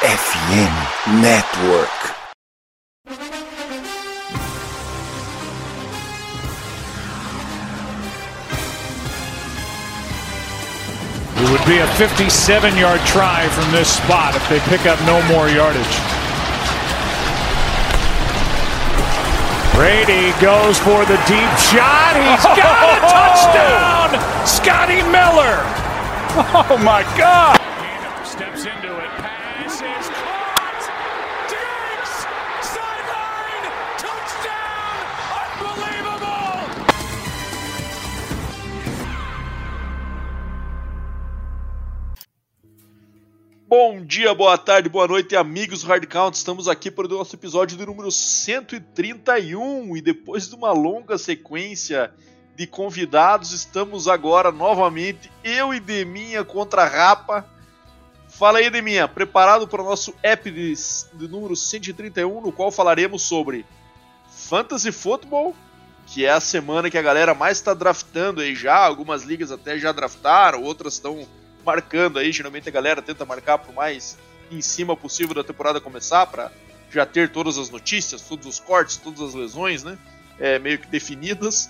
FM Network. It would be a 57 yard try from this spot if they pick up no more yardage. Brady goes for the deep shot. He's got a oh. touchdown! Scotty Miller! Oh my God! Bom dia, boa tarde, boa noite, amigos Hard Count. Estamos aqui para o nosso episódio do número 131 e depois de uma longa sequência de convidados, estamos agora novamente eu e Deminha contra a Rapa. Fala aí, Deminha, preparado para o nosso app de, de número 131, no qual falaremos sobre Fantasy Football, que é a semana que a galera mais está draftando aí já, algumas ligas até já draftaram, outras estão marcando aí, geralmente a galera tenta marcar pro mais em cima possível da temporada começar, para já ter todas as notícias, todos os cortes, todas as lesões, né? É, meio que definidas.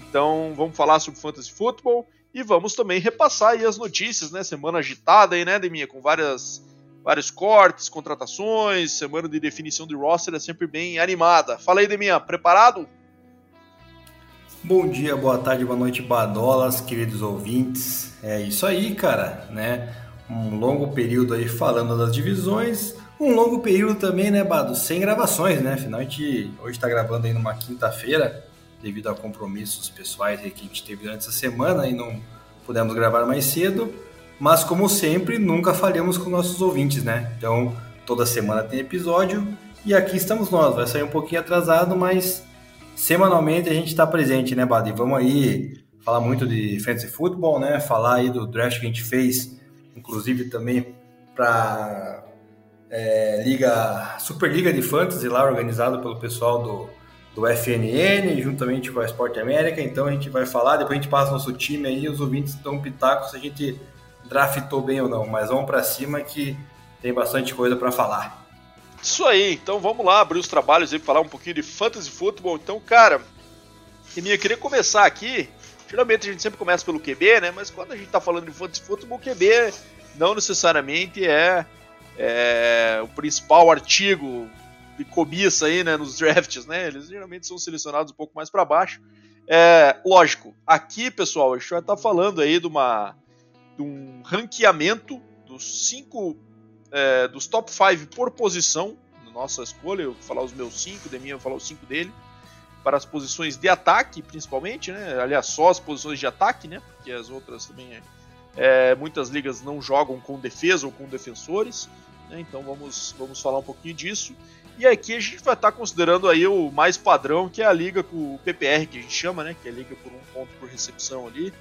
Então vamos falar sobre Fantasy Football e vamos também repassar aí as notícias, né? Semana agitada aí, né, Deminha? Com várias, vários cortes, contratações, semana de definição de roster é sempre bem animada. Fala aí, Deminha, preparado? Bom dia, boa tarde, boa noite, badolas, queridos ouvintes. É isso aí, cara, né? Um longo período aí falando das divisões, um longo período também, né, Bado, sem gravações, né? Afinal, a gente hoje está gravando aí numa quinta-feira, devido a compromissos pessoais que a gente teve durante essa semana e não pudemos gravar mais cedo. Mas, como sempre, nunca falhamos com nossos ouvintes, né? Então, toda semana tem episódio e aqui estamos nós. Vai sair um pouquinho atrasado, mas semanalmente a gente está presente, né, Bado? E vamos aí falar muito de fantasy football, né? Falar aí do draft que a gente fez, inclusive também para é, liga Superliga de Fantasy lá organizado pelo pessoal do, do FNN juntamente com a Sport América. Então a gente vai falar, depois a gente passa nosso time aí, os ouvintes dão um pitaco se a gente draftou bem ou não. Mas vamos para cima que tem bastante coisa para falar. Isso aí, então vamos lá abrir os trabalhos aí, falar um pouquinho de fantasy football. Então, cara, minha queria começar aqui. Geralmente a gente sempre começa pelo QB, né? Mas quando a gente tá falando de fantasy football, o QB não necessariamente é, é o principal artigo de cobiça aí, né, nos drafts, né? Eles geralmente são selecionados um pouco mais para baixo. É, lógico, aqui, pessoal, a gente vai estar tá falando aí de uma de um ranqueamento dos cinco é, dos top 5 por posição, nossa escolha, eu vou falar os meus 5, o Deminha vai falar os 5 dele, para as posições de ataque, principalmente, né? Aliás, só as posições de ataque, né? Porque as outras também, é, muitas ligas não jogam com defesa ou com defensores, né? Então vamos, vamos falar um pouquinho disso. E aqui a gente vai estar considerando aí o mais padrão, que é a liga com o PPR, que a gente chama, né? Que é a liga por um ponto por recepção ali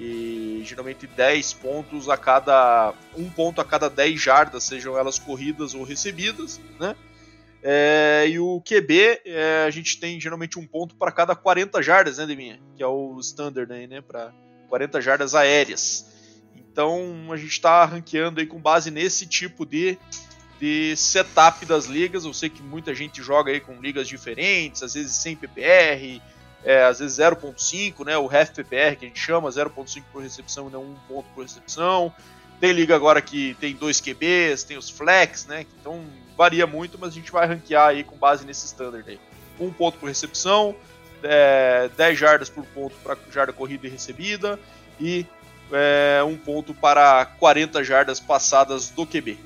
e geralmente 10 pontos a cada um ponto a cada 10 jardas, sejam elas corridas ou recebidas, né? É, e o QB, é, a gente tem geralmente um ponto para cada 40 jardas, né, Deminha? Que é o standard aí, né? Para 40 jardas aéreas. Então a gente está ranqueando aí com base nesse tipo de, de setup das ligas. Eu sei que muita gente joga aí com ligas diferentes, às vezes sem PPR, é, às vezes 0.5, né, o half PPR que a gente chama, 0.5 por recepção e não 1 ponto por recepção. Tem liga agora que tem dois QBs, tem os flex, né, então varia muito, mas a gente vai ranquear aí com base nesse standard aí. 1 ponto por recepção, é, 10 jardas por ponto para jarda corrida e recebida e é, um ponto para 40 jardas passadas do QB.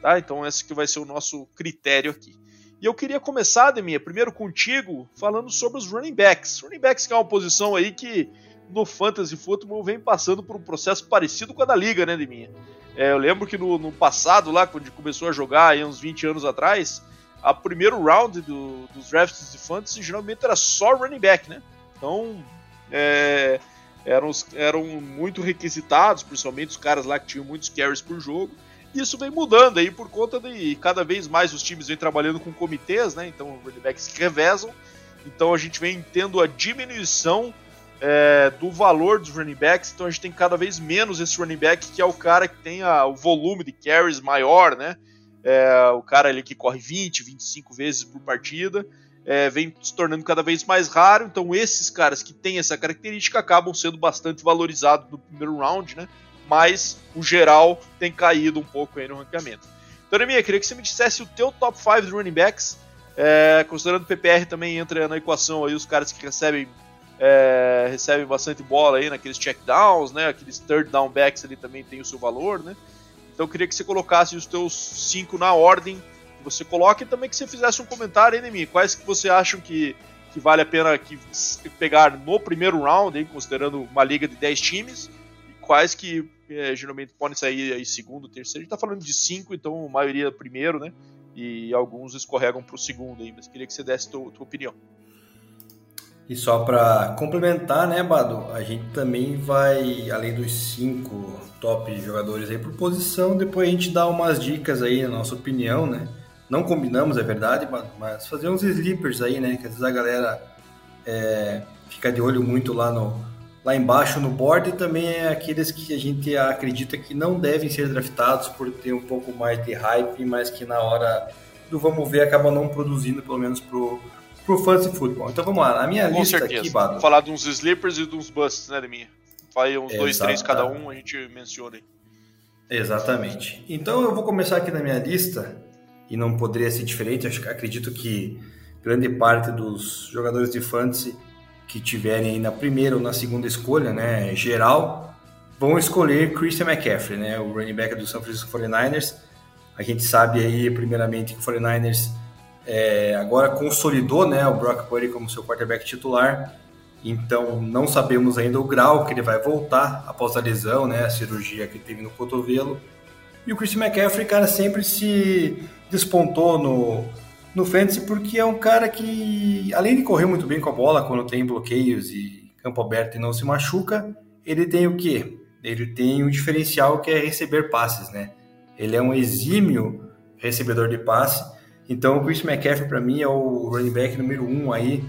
Tá? Então esse que vai ser o nosso critério aqui. E eu queria começar, Deminha, primeiro contigo, falando sobre os running backs. Running backs que é uma posição aí que no Fantasy Football vem passando por um processo parecido com a da Liga, né, Deminha? É, eu lembro que no, no, passado, lá, quando começou a jogar, aí, uns 20 anos atrás, a primeiro round do, dos drafts de Fantasy geralmente era só running back, né? Então, é, eram, eram muito requisitados, principalmente os caras lá que tinham muitos carries por jogo. Isso vem mudando aí por conta de cada vez mais os times vêm trabalhando com comitês, né? Então, os running backs revezam. Então, a gente vem tendo a diminuição é, do valor dos running backs. Então, a gente tem cada vez menos esse running back que é o cara que tem a, o volume de carries maior, né? é, o cara ali que corre 20, 25 vezes por partida, é, vem se tornando cada vez mais raro. Então, esses caras que têm essa característica acabam sendo bastante valorizados no primeiro round, né? Mas o geral tem caído um pouco aí no ranqueamento. Então, Neminha, queria que você me dissesse o teu top 5 de running backs, é, considerando o PPR também entra na equação aí os caras que recebem é, recebem bastante bola aí naqueles checkdowns, né? Aqueles third down backs ali também tem o seu valor, né? Então queria que você colocasse os teus cinco na ordem que você coloca e também que você fizesse um comentário aí, mim. Quais que você acham que, que vale a pena que pegar no primeiro round, hein, considerando uma liga de 10 times, quais que é, geralmente podem sair aí segundo, terceiro. A gente tá falando de cinco, então a maioria primeiro, né? E alguns escorregam pro segundo aí, mas queria que você desse tua, tua opinião. E só para complementar, né, Bado, a gente também vai, além dos cinco top jogadores aí por posição, depois a gente dá umas dicas aí, na nossa opinião, né? Não combinamos, é verdade, Bado, mas fazer uns sleepers aí, né? Que às vezes a galera é, fica de olho muito lá, no, lá embaixo no board e também é aqueles que a gente acredita que não devem ser draftados por ter um pouco mais de hype, mas que na hora do vamos ver acaba não produzindo, pelo menos pro pro fantasy football. Então vamos lá, a minha Com lista certeza. aqui, Bado. Vamos falar de uns sleepers e de uns busts, né, minha? Vai uns dois, três cada um, a gente menciona aí. Exatamente. Então eu vou começar aqui na minha lista, e não poderia ser diferente, acho, acredito que grande parte dos jogadores de fantasy que tiverem aí na primeira ou na segunda escolha, né, geral, vão escolher Christian McCaffrey, né, o running back do San Francisco 49ers. A gente sabe aí, primeiramente, que o 49ers é, agora consolidou né, o Brock Purdy como seu quarterback titular, então não sabemos ainda o grau que ele vai voltar após a lesão, né, a cirurgia que teve no cotovelo. E o Christian McCaffrey, cara, sempre se despontou no, no fantasy porque é um cara que, além de correr muito bem com a bola quando tem bloqueios e campo aberto e não se machuca, ele tem o quê? Ele tem um diferencial que é receber passes, né? Ele é um exímio recebedor de passe então, o Chris McCaffrey para mim é o running back número um aí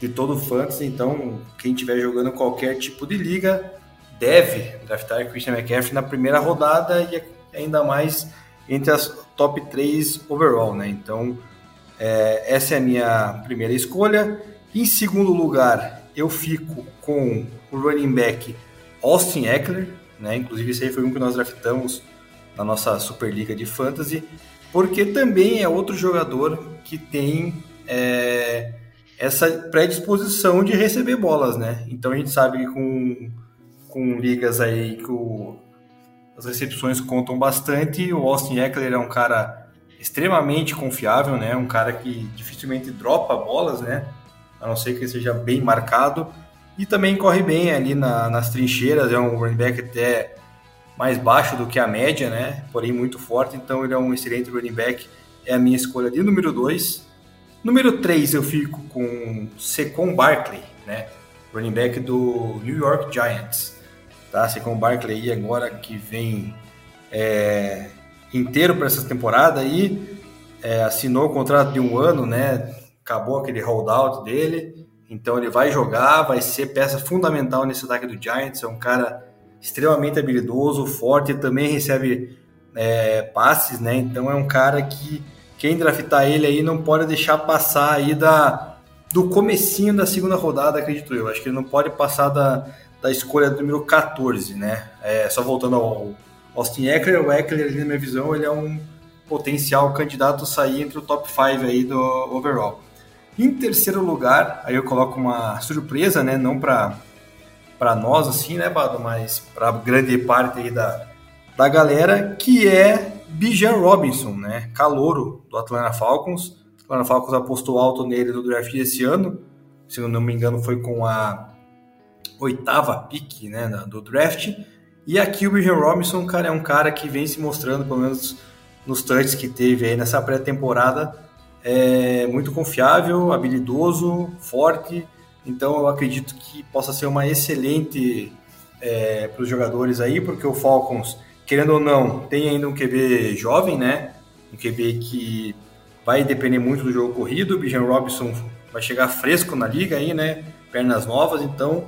de todo o fantasy. Então, quem estiver jogando qualquer tipo de liga deve draftar Christian McCaffrey na primeira rodada e ainda mais entre as top 3 overall, né? Então, é, essa é a minha primeira escolha. Em segundo lugar, eu fico com o running back Austin Eckler, né? Inclusive, esse aí foi um que nós draftamos na nossa Superliga de Fantasy porque também é outro jogador que tem é, essa predisposição de receber bolas, né? Então a gente sabe que com, com ligas aí que o, as recepções contam bastante, o Austin Eckler é um cara extremamente confiável, né? Um cara que dificilmente dropa bolas, né? A não ser que seja bem marcado. E também corre bem ali na, nas trincheiras, é um running back até mais baixo do que a média, né? Porém muito forte, então ele é um excelente running back. É a minha escolha de número 2. Número 3 eu fico com Secon Barkley, né? Running back do New York Giants. Tá? Secon Barkley aí agora que vem é, inteiro para essa temporada aí, é, assinou o contrato de um ano, né? Acabou aquele holdout dele, então ele vai jogar, vai ser peça fundamental nesse ataque do Giants. É um cara extremamente habilidoso, forte, também recebe é, passes, né? Então é um cara que quem draftar ele aí não pode deixar passar aí da, do comecinho da segunda rodada, acredito eu. Acho que ele não pode passar da, da escolha número 14, né? É, só voltando ao Austin Eckler, o Eckler, na minha visão, ele é um potencial candidato a sair entre o top 5 aí do overall. Em terceiro lugar, aí eu coloco uma surpresa, né? Não para para nós, assim, né, Bado? Mas para grande parte aí da, da galera, que é Bijan Robinson, né? Calouro do Atlanta Falcons. O Atlanta Falcons apostou alto nele no draft esse ano. Se eu não me engano, foi com a oitava pick né, do draft. E aqui o Bijan Robinson, cara, é um cara que vem se mostrando, pelo menos nos touches que teve aí nessa pré-temporada, é muito confiável, habilidoso, forte então eu acredito que possa ser uma excelente é, para os jogadores aí, porque o Falcons, querendo ou não, tem ainda um QB jovem, né? Um QB que vai depender muito do jogo corrido. O Bijan Robinson vai chegar fresco na liga aí, né? Pernas novas, então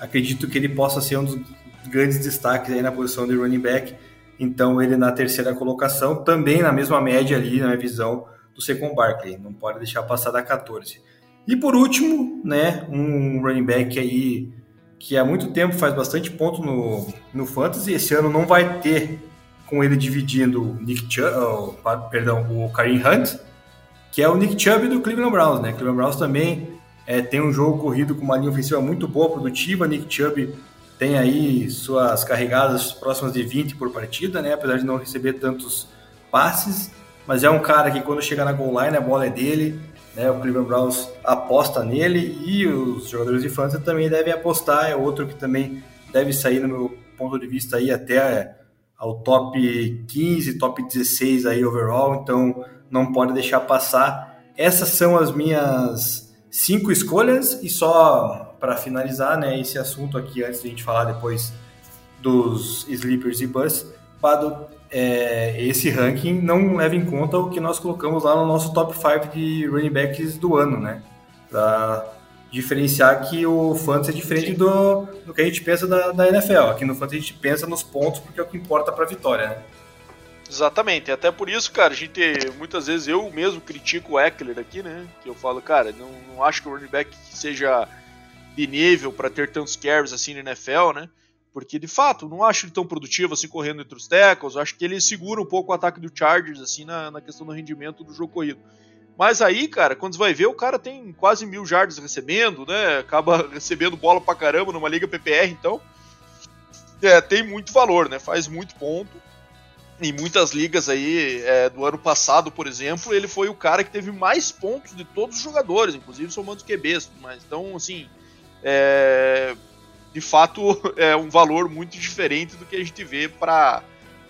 acredito que ele possa ser um dos grandes destaques aí na posição de running back. Então ele na terceira colocação, também na mesma média ali, na visão, do Secon Barkley. Não pode deixar passar da 14. E por último, né, um running back aí que há muito tempo faz bastante ponto no, no Fantasy, esse ano não vai ter com ele dividindo o Nick Chubb, oh, perdão, o Kareem Hunt, que é o Nick Chubb do Cleveland Browns, né? Cleveland Browns também é, tem um jogo corrido com uma linha ofensiva muito boa, produtiva. Nick Chubb tem aí suas carregadas próximas de 20 por partida, né? Apesar de não receber tantos passes, mas é um cara que quando chega na goal line a bola é dele, né? O Cleveland Browns aposta nele e os jogadores de fantasy também devem apostar. É outro que também deve sair no meu ponto de vista aí até ao top 15, top 16 aí overall, então não pode deixar passar. Essas são as minhas cinco escolhas e só para finalizar, né, esse assunto aqui antes de a gente falar depois dos sleepers e bus, Pado, é, esse ranking não leva em conta o que nós colocamos lá no nosso top 5 de running backs do ano, né? Para diferenciar que o fantasy é diferente do, do que a gente pensa da, da NFL. Aqui no fantasy a gente pensa nos pontos porque é o que importa para a vitória, né? Exatamente, até por isso, cara, a gente muitas vezes eu mesmo critico o Eckler aqui, né? Que eu falo, cara, não, não acho que o running back seja de nível para ter tantos carries assim na NFL, né? Porque de fato, não acho ele tão produtivo assim correndo entre os tackles, acho que ele segura um pouco o ataque do Chargers assim na, na questão do rendimento do jogo corrido. Mas aí, cara, quando você vai ver, o cara tem quase mil jardas recebendo, né? Acaba recebendo bola pra caramba numa liga PPR, então é, tem muito valor, né? Faz muito ponto. Em muitas ligas aí é, do ano passado, por exemplo, ele foi o cara que teve mais pontos de todos os jogadores, inclusive somando os QBs. Mas então, assim, é, de fato é um valor muito diferente do que a gente vê para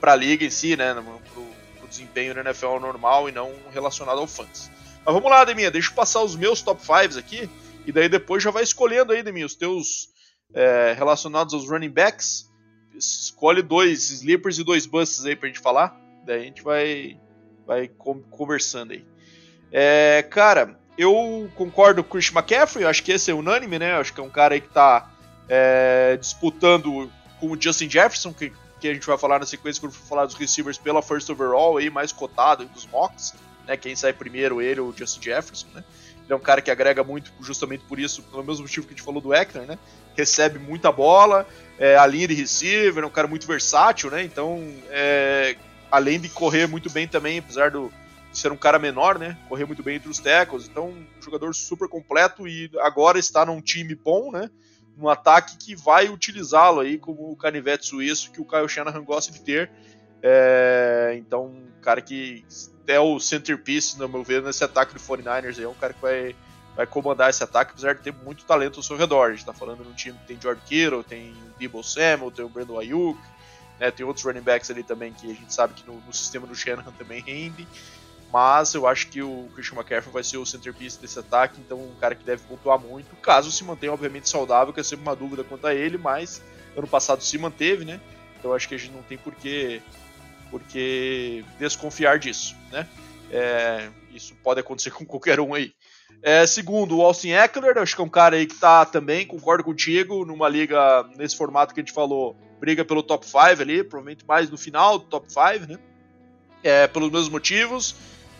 a liga em si, né? Pro, pro desempenho da NFL normal e não relacionado ao fantasy. Mas vamos lá, Deminha, deixa eu passar os meus top 5 aqui, e daí depois já vai escolhendo aí, Deminha, os teus é, relacionados aos running backs. Escolhe dois sleepers e dois busts aí pra gente falar. Daí a gente vai, vai conversando aí. É, cara, eu concordo com o Chris McCaffrey, acho que esse é unânime, né? Acho que é um cara aí que tá é, disputando com o Justin Jefferson, que, que a gente vai falar na sequência quando for falar dos receivers pela first overall, aí, mais cotado dos mocks né? Quem sai primeiro, ele ou o Justin Jefferson, né? Ele é um cara que agrega muito justamente por isso, pelo mesmo motivo que a gente falou do Eckler, né? Recebe muita bola, é, a linha de receiver, é um cara muito versátil, né? Então, é, além de correr muito bem também, apesar do, ser um cara menor, né? Correr muito bem entre os tackles. Então, um jogador super completo e agora está num time bom, né? Um ataque que vai utilizá-lo aí como o canivete suíço que o Kyle Shanahan gosta de ter. É, então, um cara que é o centerpiece, no meu ver, nesse ataque do 49ers. É um cara que vai, vai comandar esse ataque, apesar de ter muito talento ao seu redor. A gente tá falando de um time que tem George Kittle, tem o Debo Samuel, tem o Brandon Ayuk, né, tem outros running backs ali também que a gente sabe que no, no sistema do Shanahan também rende. Mas eu acho que o Christian McCaffrey vai ser o centerpiece desse ataque, então um cara que deve pontuar muito, caso se mantenha obviamente saudável, que é sempre uma dúvida quanto a ele, mas ano passado se manteve, né? Então acho que a gente não tem por que porque desconfiar disso, né? É, isso pode acontecer com qualquer um aí. É, segundo, o Austin Eckler, acho que é um cara aí que tá também, concordo contigo, numa liga nesse formato que a gente falou, briga pelo top 5 ali, provavelmente mais no final do top 5, né? É, pelos mesmos motivos,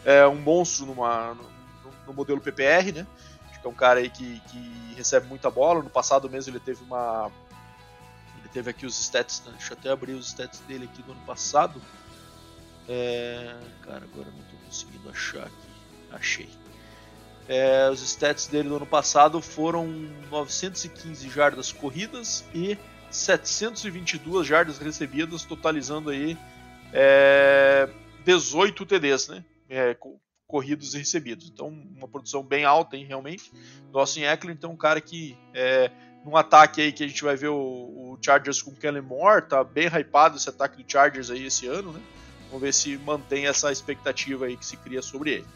é um monstro numa, no, no, modelo PPR, né? Que é um cara aí que, que recebe muita bola. No passado mesmo ele teve uma ele teve aqui os stats, né? deixa eu até abrir os stats dele aqui do ano passado. É, cara, agora não estou conseguindo achar aqui. Achei. É, os stats dele do ano passado foram 915 jardas corridas e 722 jardas recebidas, totalizando aí é, 18 TDs, né? É, corridos e recebidos. Então, uma produção bem alta, hein, realmente. Do Austin Eckler, então, um cara que é, num ataque aí que a gente vai ver o, o Chargers com Kellen Moore, tá bem hypado esse ataque do Chargers aí esse ano, né? Vamos ver se mantém essa expectativa aí que se cria sobre ele.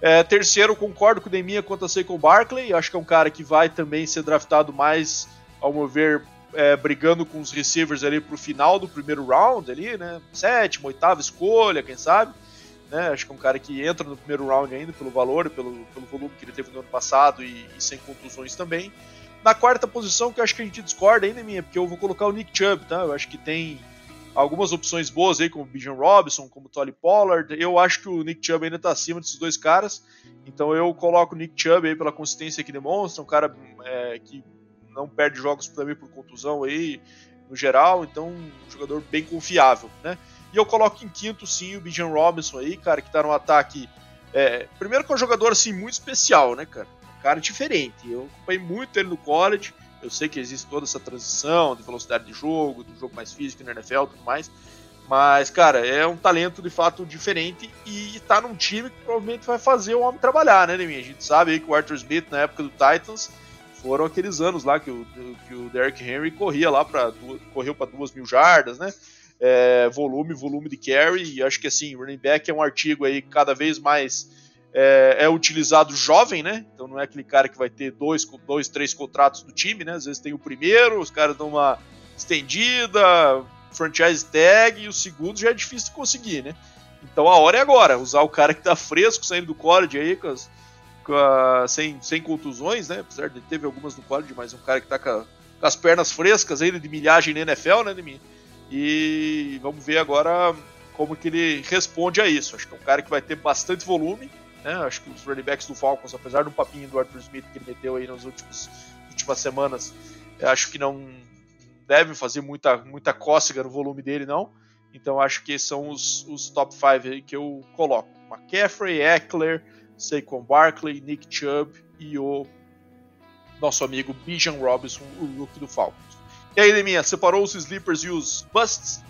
É, terceiro, concordo com o Deminha quanto a Saquon Barkley. Acho que é um cara que vai também ser draftado mais, ao meu ver, é, brigando com os receivers ali pro final do primeiro round ali, né? Sétima, oitava escolha, quem sabe. Né? Acho que é um cara que entra no primeiro round ainda pelo valor, pelo, pelo volume que ele teve no ano passado e, e sem contusões também. Na quarta posição, que eu acho que a gente discorda ainda, minha, porque eu vou colocar o Nick Chubb, tá? Eu acho que tem algumas opções boas aí, como Bijan Robinson, como Tolly Pollard. Eu acho que o Nick Chubb ainda está acima desses dois caras. Então eu coloco o Nick Chubb aí pela consistência que demonstra, um cara é, que não perde jogos também por contusão aí, no geral, então um jogador bem confiável, né? E eu coloco em quinto, sim, o Bijan Robinson aí, cara, que tá no ataque. É, primeiro que é um jogador, assim, muito especial, né, cara? Um cara diferente. Eu acompanhei muito ele no college. Eu sei que existe toda essa transição de velocidade de jogo, do jogo mais físico no NFL e tudo mais. Mas, cara, é um talento de fato diferente e tá num time que provavelmente vai fazer o homem trabalhar, né, Neminha? A gente sabe aí que o Arthur Smith, na época do Titans, foram aqueles anos lá que o, que o Derrick Henry corria lá para correu para duas mil jardas, né? É, volume, volume de carry, e acho que assim, running back é um artigo aí cada vez mais é, é, utilizado jovem, né? Então não é aquele cara que vai ter dois, dois, três contratos do time, né? Às vezes tem o primeiro, os caras dão uma estendida, franchise tag, e o segundo já é difícil de conseguir, né? Então a hora é agora, usar o cara que tá fresco, saindo do college aí, com as, com a, sem, sem contusões, né? Apesar de teve algumas no college, mas um cara que tá com, a, com as pernas frescas ainda de milhagem na NFL, né, de? E vamos ver agora como que ele responde a isso. Acho que é um cara que vai ter bastante volume. Né? Acho que os running backs do Falcons, apesar do papinho do Arthur Smith que ele meteu aí nas últimas, últimas semanas, acho que não devem fazer muita, muita cócega no volume dele, não. Então acho que são os, os top 5 aí que eu coloco. McCaffrey, Eckler, Saquon Barkley, Nick Chubb e o nosso amigo Bijan Robinson, o look do Falcons. E aí, Leminha, separou os sleepers e os busts?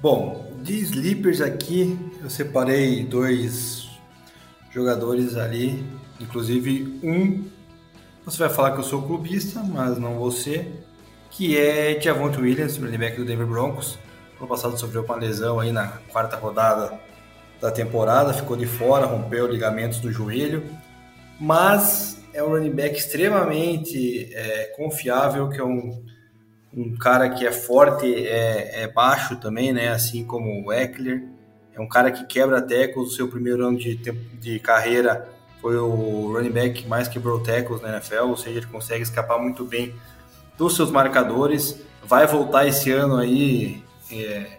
Bom, de sleepers aqui eu separei dois jogadores ali, inclusive um, você vai falar que eu sou clubista, mas não ser, que é Javonte Williams, back do Denver Broncos. No passado sofreu uma lesão aí na quarta rodada da temporada, ficou de fora, rompeu ligamentos do joelho, mas é um running back extremamente é, confiável, que é um, um cara que é forte, é, é, baixo também, né? Assim como o Eckler. É um cara que quebra tackles. O seu primeiro ano de, de carreira foi o running back que mais quebrou tackles na NFL, ou seja, ele consegue escapar muito bem dos seus marcadores. Vai voltar esse ano aí é,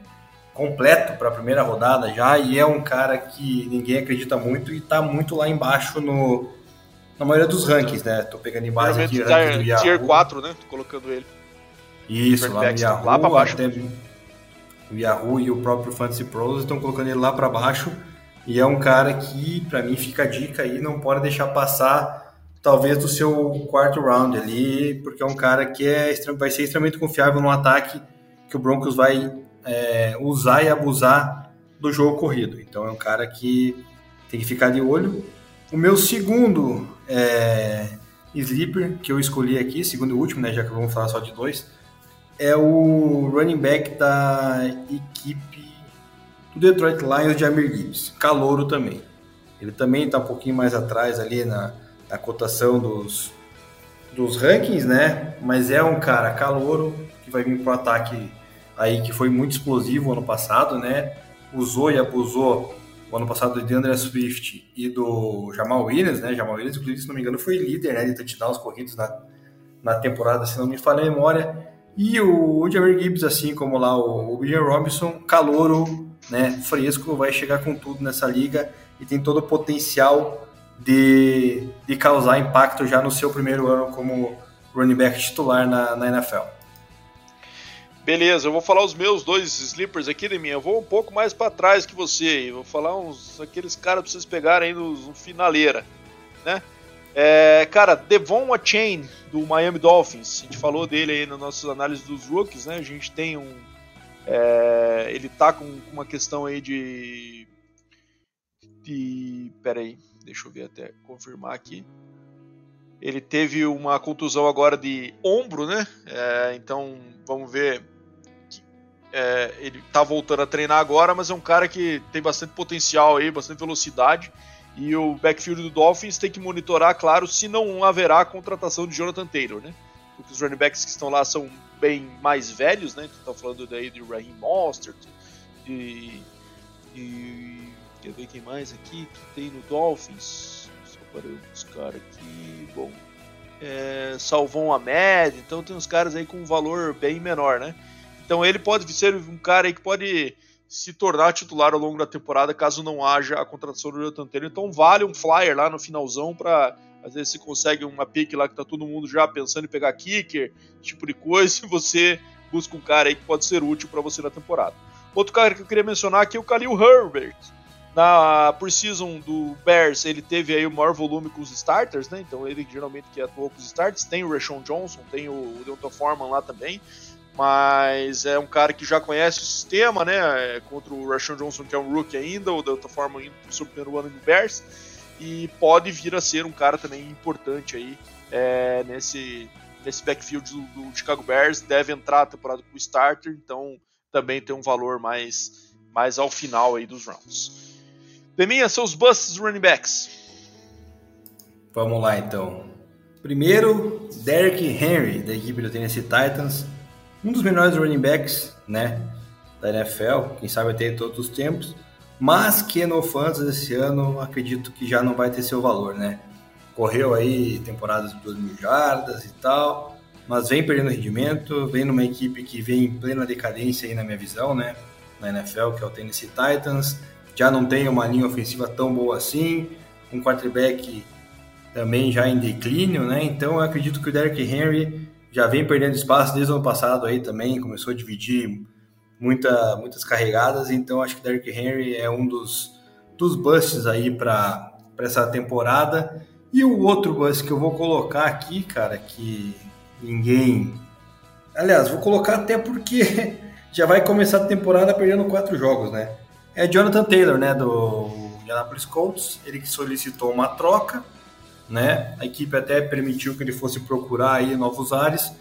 completo para a primeira rodada já, e é um cara que ninguém acredita muito e está muito lá embaixo no, na maioria dos rankings, né? Tô pegando em base aqui. Tier, do Yahoo. tier 4, né? Tô colocando ele. Isso, lá no Yahoo. Lá pra baixo. Até o Yahoo e o próprio Fantasy Pros estão colocando ele lá para baixo. E é um cara que, para mim, fica a dica aí, não pode deixar passar, talvez, do seu quarto round ali, porque é um cara que é, vai ser extremamente confiável no ataque que o Broncos vai é, usar e abusar do jogo corrido. Então é um cara que tem que ficar de olho. O meu segundo é, sleeper que eu escolhi aqui, segundo e último, né, já que vamos falar só de dois, é o running back da equipe do Detroit Lions de Amir Gibbs, calouro também. Ele também está um pouquinho mais atrás ali na, na cotação dos, dos rankings, né? Mas é um cara calouro que vai vir para o ataque aí que foi muito explosivo ano passado, né? Usou e abusou o ano passado do DeAndre Swift e do Jamal Williams, né? Jamal Williams, inclusive, se não me engano, foi líder né, de touchdowns corridos na, na temporada, se não me falha a memória. E o, Jameer Gibbs, assim como lá o, o Bijan Robinson, calouro, né, fresco, vai chegar com tudo nessa liga e tem todo o potencial de, de causar impacto já no seu primeiro ano como running back titular na, na NFL. Beleza, eu vou falar os meus dois sleepers aqui de mim. Eu vou um pouco mais para trás que você. Eu vou falar uns aqueles caras para vocês pegarem aí no, no finaleira, né? É, cara, Devon Chain do Miami Dolphins. A gente falou dele aí nas nossas análises dos rookies, né? A gente tem um é, ele tá com uma questão aí de de pera aí, deixa eu ver até confirmar aqui. Ele teve uma contusão agora de ombro, né? É, então vamos ver é, ele tá voltando a treinar agora, mas é um cara que tem bastante potencial aí, bastante velocidade. E o backfield do Dolphins tem que monitorar, claro, se não haverá a contratação de Jonathan Taylor, né? Porque os running backs que estão lá são bem mais velhos, né? Então, tá falando daí de Raheem Mostert, de. Quer ver quem mais aqui que tem no Dolphins? Só para eu buscar aqui. Bom. É, Salvon Ahmed, então tem uns caras aí com um valor bem menor, né? Então ele pode ser um cara aí que pode se tornar titular ao longo da temporada caso não haja a contratação do Jonathan Taylor. Então vale um flyer lá no finalzão para às vezes você consegue uma pick lá que tá todo mundo já pensando em pegar kicker, tipo de coisa, e você busca um cara aí que pode ser útil para você na temporada. Outro cara que eu queria mencionar aqui é o Khalil Herbert. Na preseason do Bears, ele teve aí o maior volume com os starters, né? Então ele geralmente que atuou com os starters. Tem o Rashawn Johnson, tem o Delta Foreman lá também mas é um cara que já conhece o sistema, né? É contra o Rashawn Johnson, que é um rookie ainda, o Delta Forma indo pro seu primeiro ano no Bears, e pode vir a ser um cara também importante aí é, nesse, nesse backfield do, do, Chicago Bears. Deve entrar a temporada com o starter, então também tem um valor mais, mais ao final aí dos rounds. Deminha, seus busts running backs. Vamos lá então. Primeiro, Derrick Henry, da equipe do Tennessee Titans um dos melhores running backs, né, da NFL, quem sabe até todos os tempos, mas que no Fantasy esse ano acredito que já não vai ter seu valor, né? Correu aí temporadas de 2 mil jardas e tal, mas vem perdendo rendimento, vem numa equipe que vem em plena decadência aí na minha visão, né? Na NFL, que é o Tennessee Titans, já não tem uma linha ofensiva tão boa assim, um quarterback também já em declínio, né? Então eu acredito que o Derrick Henry já vem perdendo espaço desde o ano passado aí também, começou a dividir muita, muitas carregadas, então acho que Derrick Henry é um dos, dos busts aí para essa temporada. E o outro bust que eu vou colocar aqui, cara, que ninguém. Aliás, vou colocar até porque já vai começar a temporada perdendo quatro jogos, né? É Jonathan Taylor, né, do Indianapolis Colts, ele que solicitou uma troca, né? A equipe até permitiu que ele fosse procurar aí novos ares,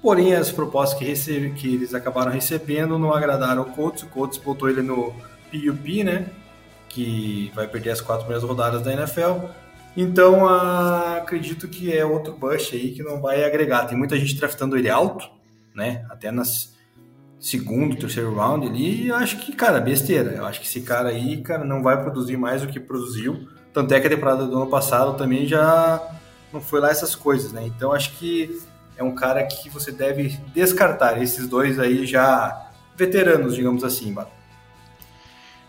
porém as propostas que, recebe, que eles acabaram recebendo não agradaram o Colts. O Colts botou ele no PUP, né? Que vai perder as quatro primeiras rodadas da NFL. Então acredito que é outro bush aí que não vai agregar. Tem muita gente draftando ele alto, né? Até nas segundo, terceiro round ali. E eu acho que, cara, besteira. Eu acho que esse cara aí, cara, não vai produzir mais do que produziu tanto é que a temporada do ano passado também já não foi lá essas coisas, né? Então acho que é um cara que você deve descartar. Esses dois aí já veteranos, digamos assim.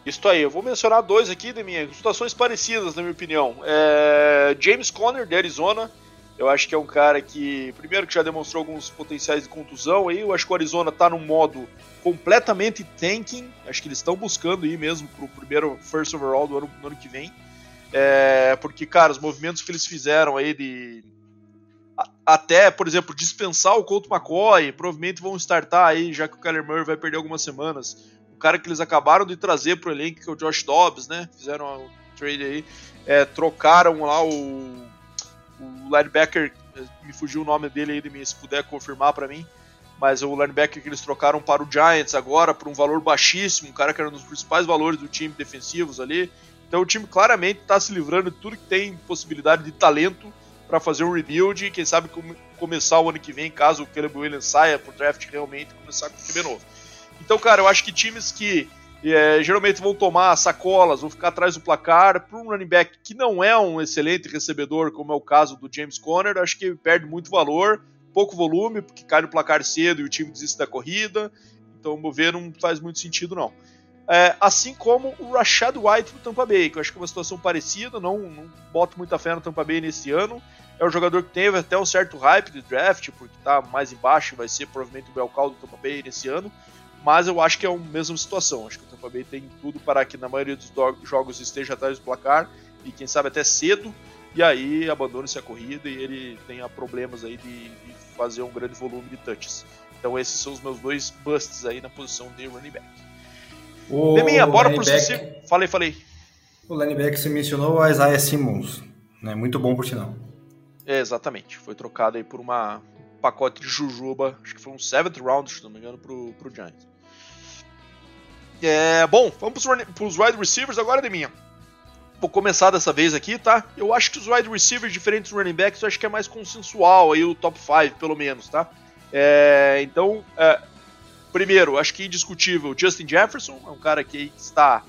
Isso aí, eu vou mencionar dois aqui de minha situações parecidas, na minha opinião. É... James Conner, de Arizona. Eu acho que é um cara que, primeiro, que já demonstrou alguns potenciais de contusão aí. Eu acho que o Arizona está num modo completamente tanking. Acho que eles estão buscando aí mesmo para o primeiro first overall do ano, do ano que vem. É, porque, cara, os movimentos que eles fizeram aí de. Até, por exemplo, dispensar o Colt McCoy, provavelmente vão startar aí, já que o Kyler Murray vai perder algumas semanas. O cara que eles acabaram de trazer pro elenco, que é o Josh Dobbs, né? Fizeram um trade aí. É, trocaram lá o, o linebacker, me fugiu o nome dele aí, se puder confirmar para mim mas o linebacker que eles trocaram para o Giants agora por um valor baixíssimo, um cara que era um dos principais valores do time defensivos ali, então o time claramente está se livrando de tudo que tem possibilidade de talento para fazer um rebuild e quem sabe começar o ano que vem, caso o Caleb Williams saia por draft realmente, começar com o QB novo. Então, cara, eu acho que times que é, geralmente vão tomar sacolas, vão ficar atrás do placar, para um running back que não é um excelente recebedor, como é o caso do James Conner, acho que perde muito valor, pouco volume, porque cai no placar cedo e o time desiste da corrida. Então, mover não faz muito sentido, não. É, assim como o Rashad White do Tampa Bay, que eu acho que é uma situação parecida, não, não boto muita fé no Tampa Bay nesse ano. É um jogador que teve até um certo hype de draft, porque está mais embaixo, vai ser provavelmente o Belcal do Tampa Bay nesse ano. Mas eu acho que é a mesma situação. Acho que o Tampa Bay tem tudo para que na maioria dos jogos esteja atrás do placar e quem sabe até cedo. E aí abandone-se a corrida e ele tenha problemas aí de, de fazer um grande volume de touches. Então esses são os meus dois busts aí na posição de running back. O Deminha, bora pro sucesso. Falei, falei. O linebacker você mencionou o Isaiah Simmons, né? Muito bom por sinal. É, exatamente. Foi trocado aí por uma um pacote de jujuba, acho que foi um seventh round, se não me engano, pro, pro Giants. É, bom, vamos pros, pros wide receivers agora, Deminha. Vou começar dessa vez aqui, tá? Eu acho que os wide receivers diferentes dos running backs, eu acho que é mais consensual aí o top 5, pelo menos, tá? É, então, é, Primeiro, acho que indiscutível, Justin Jefferson, é um cara que está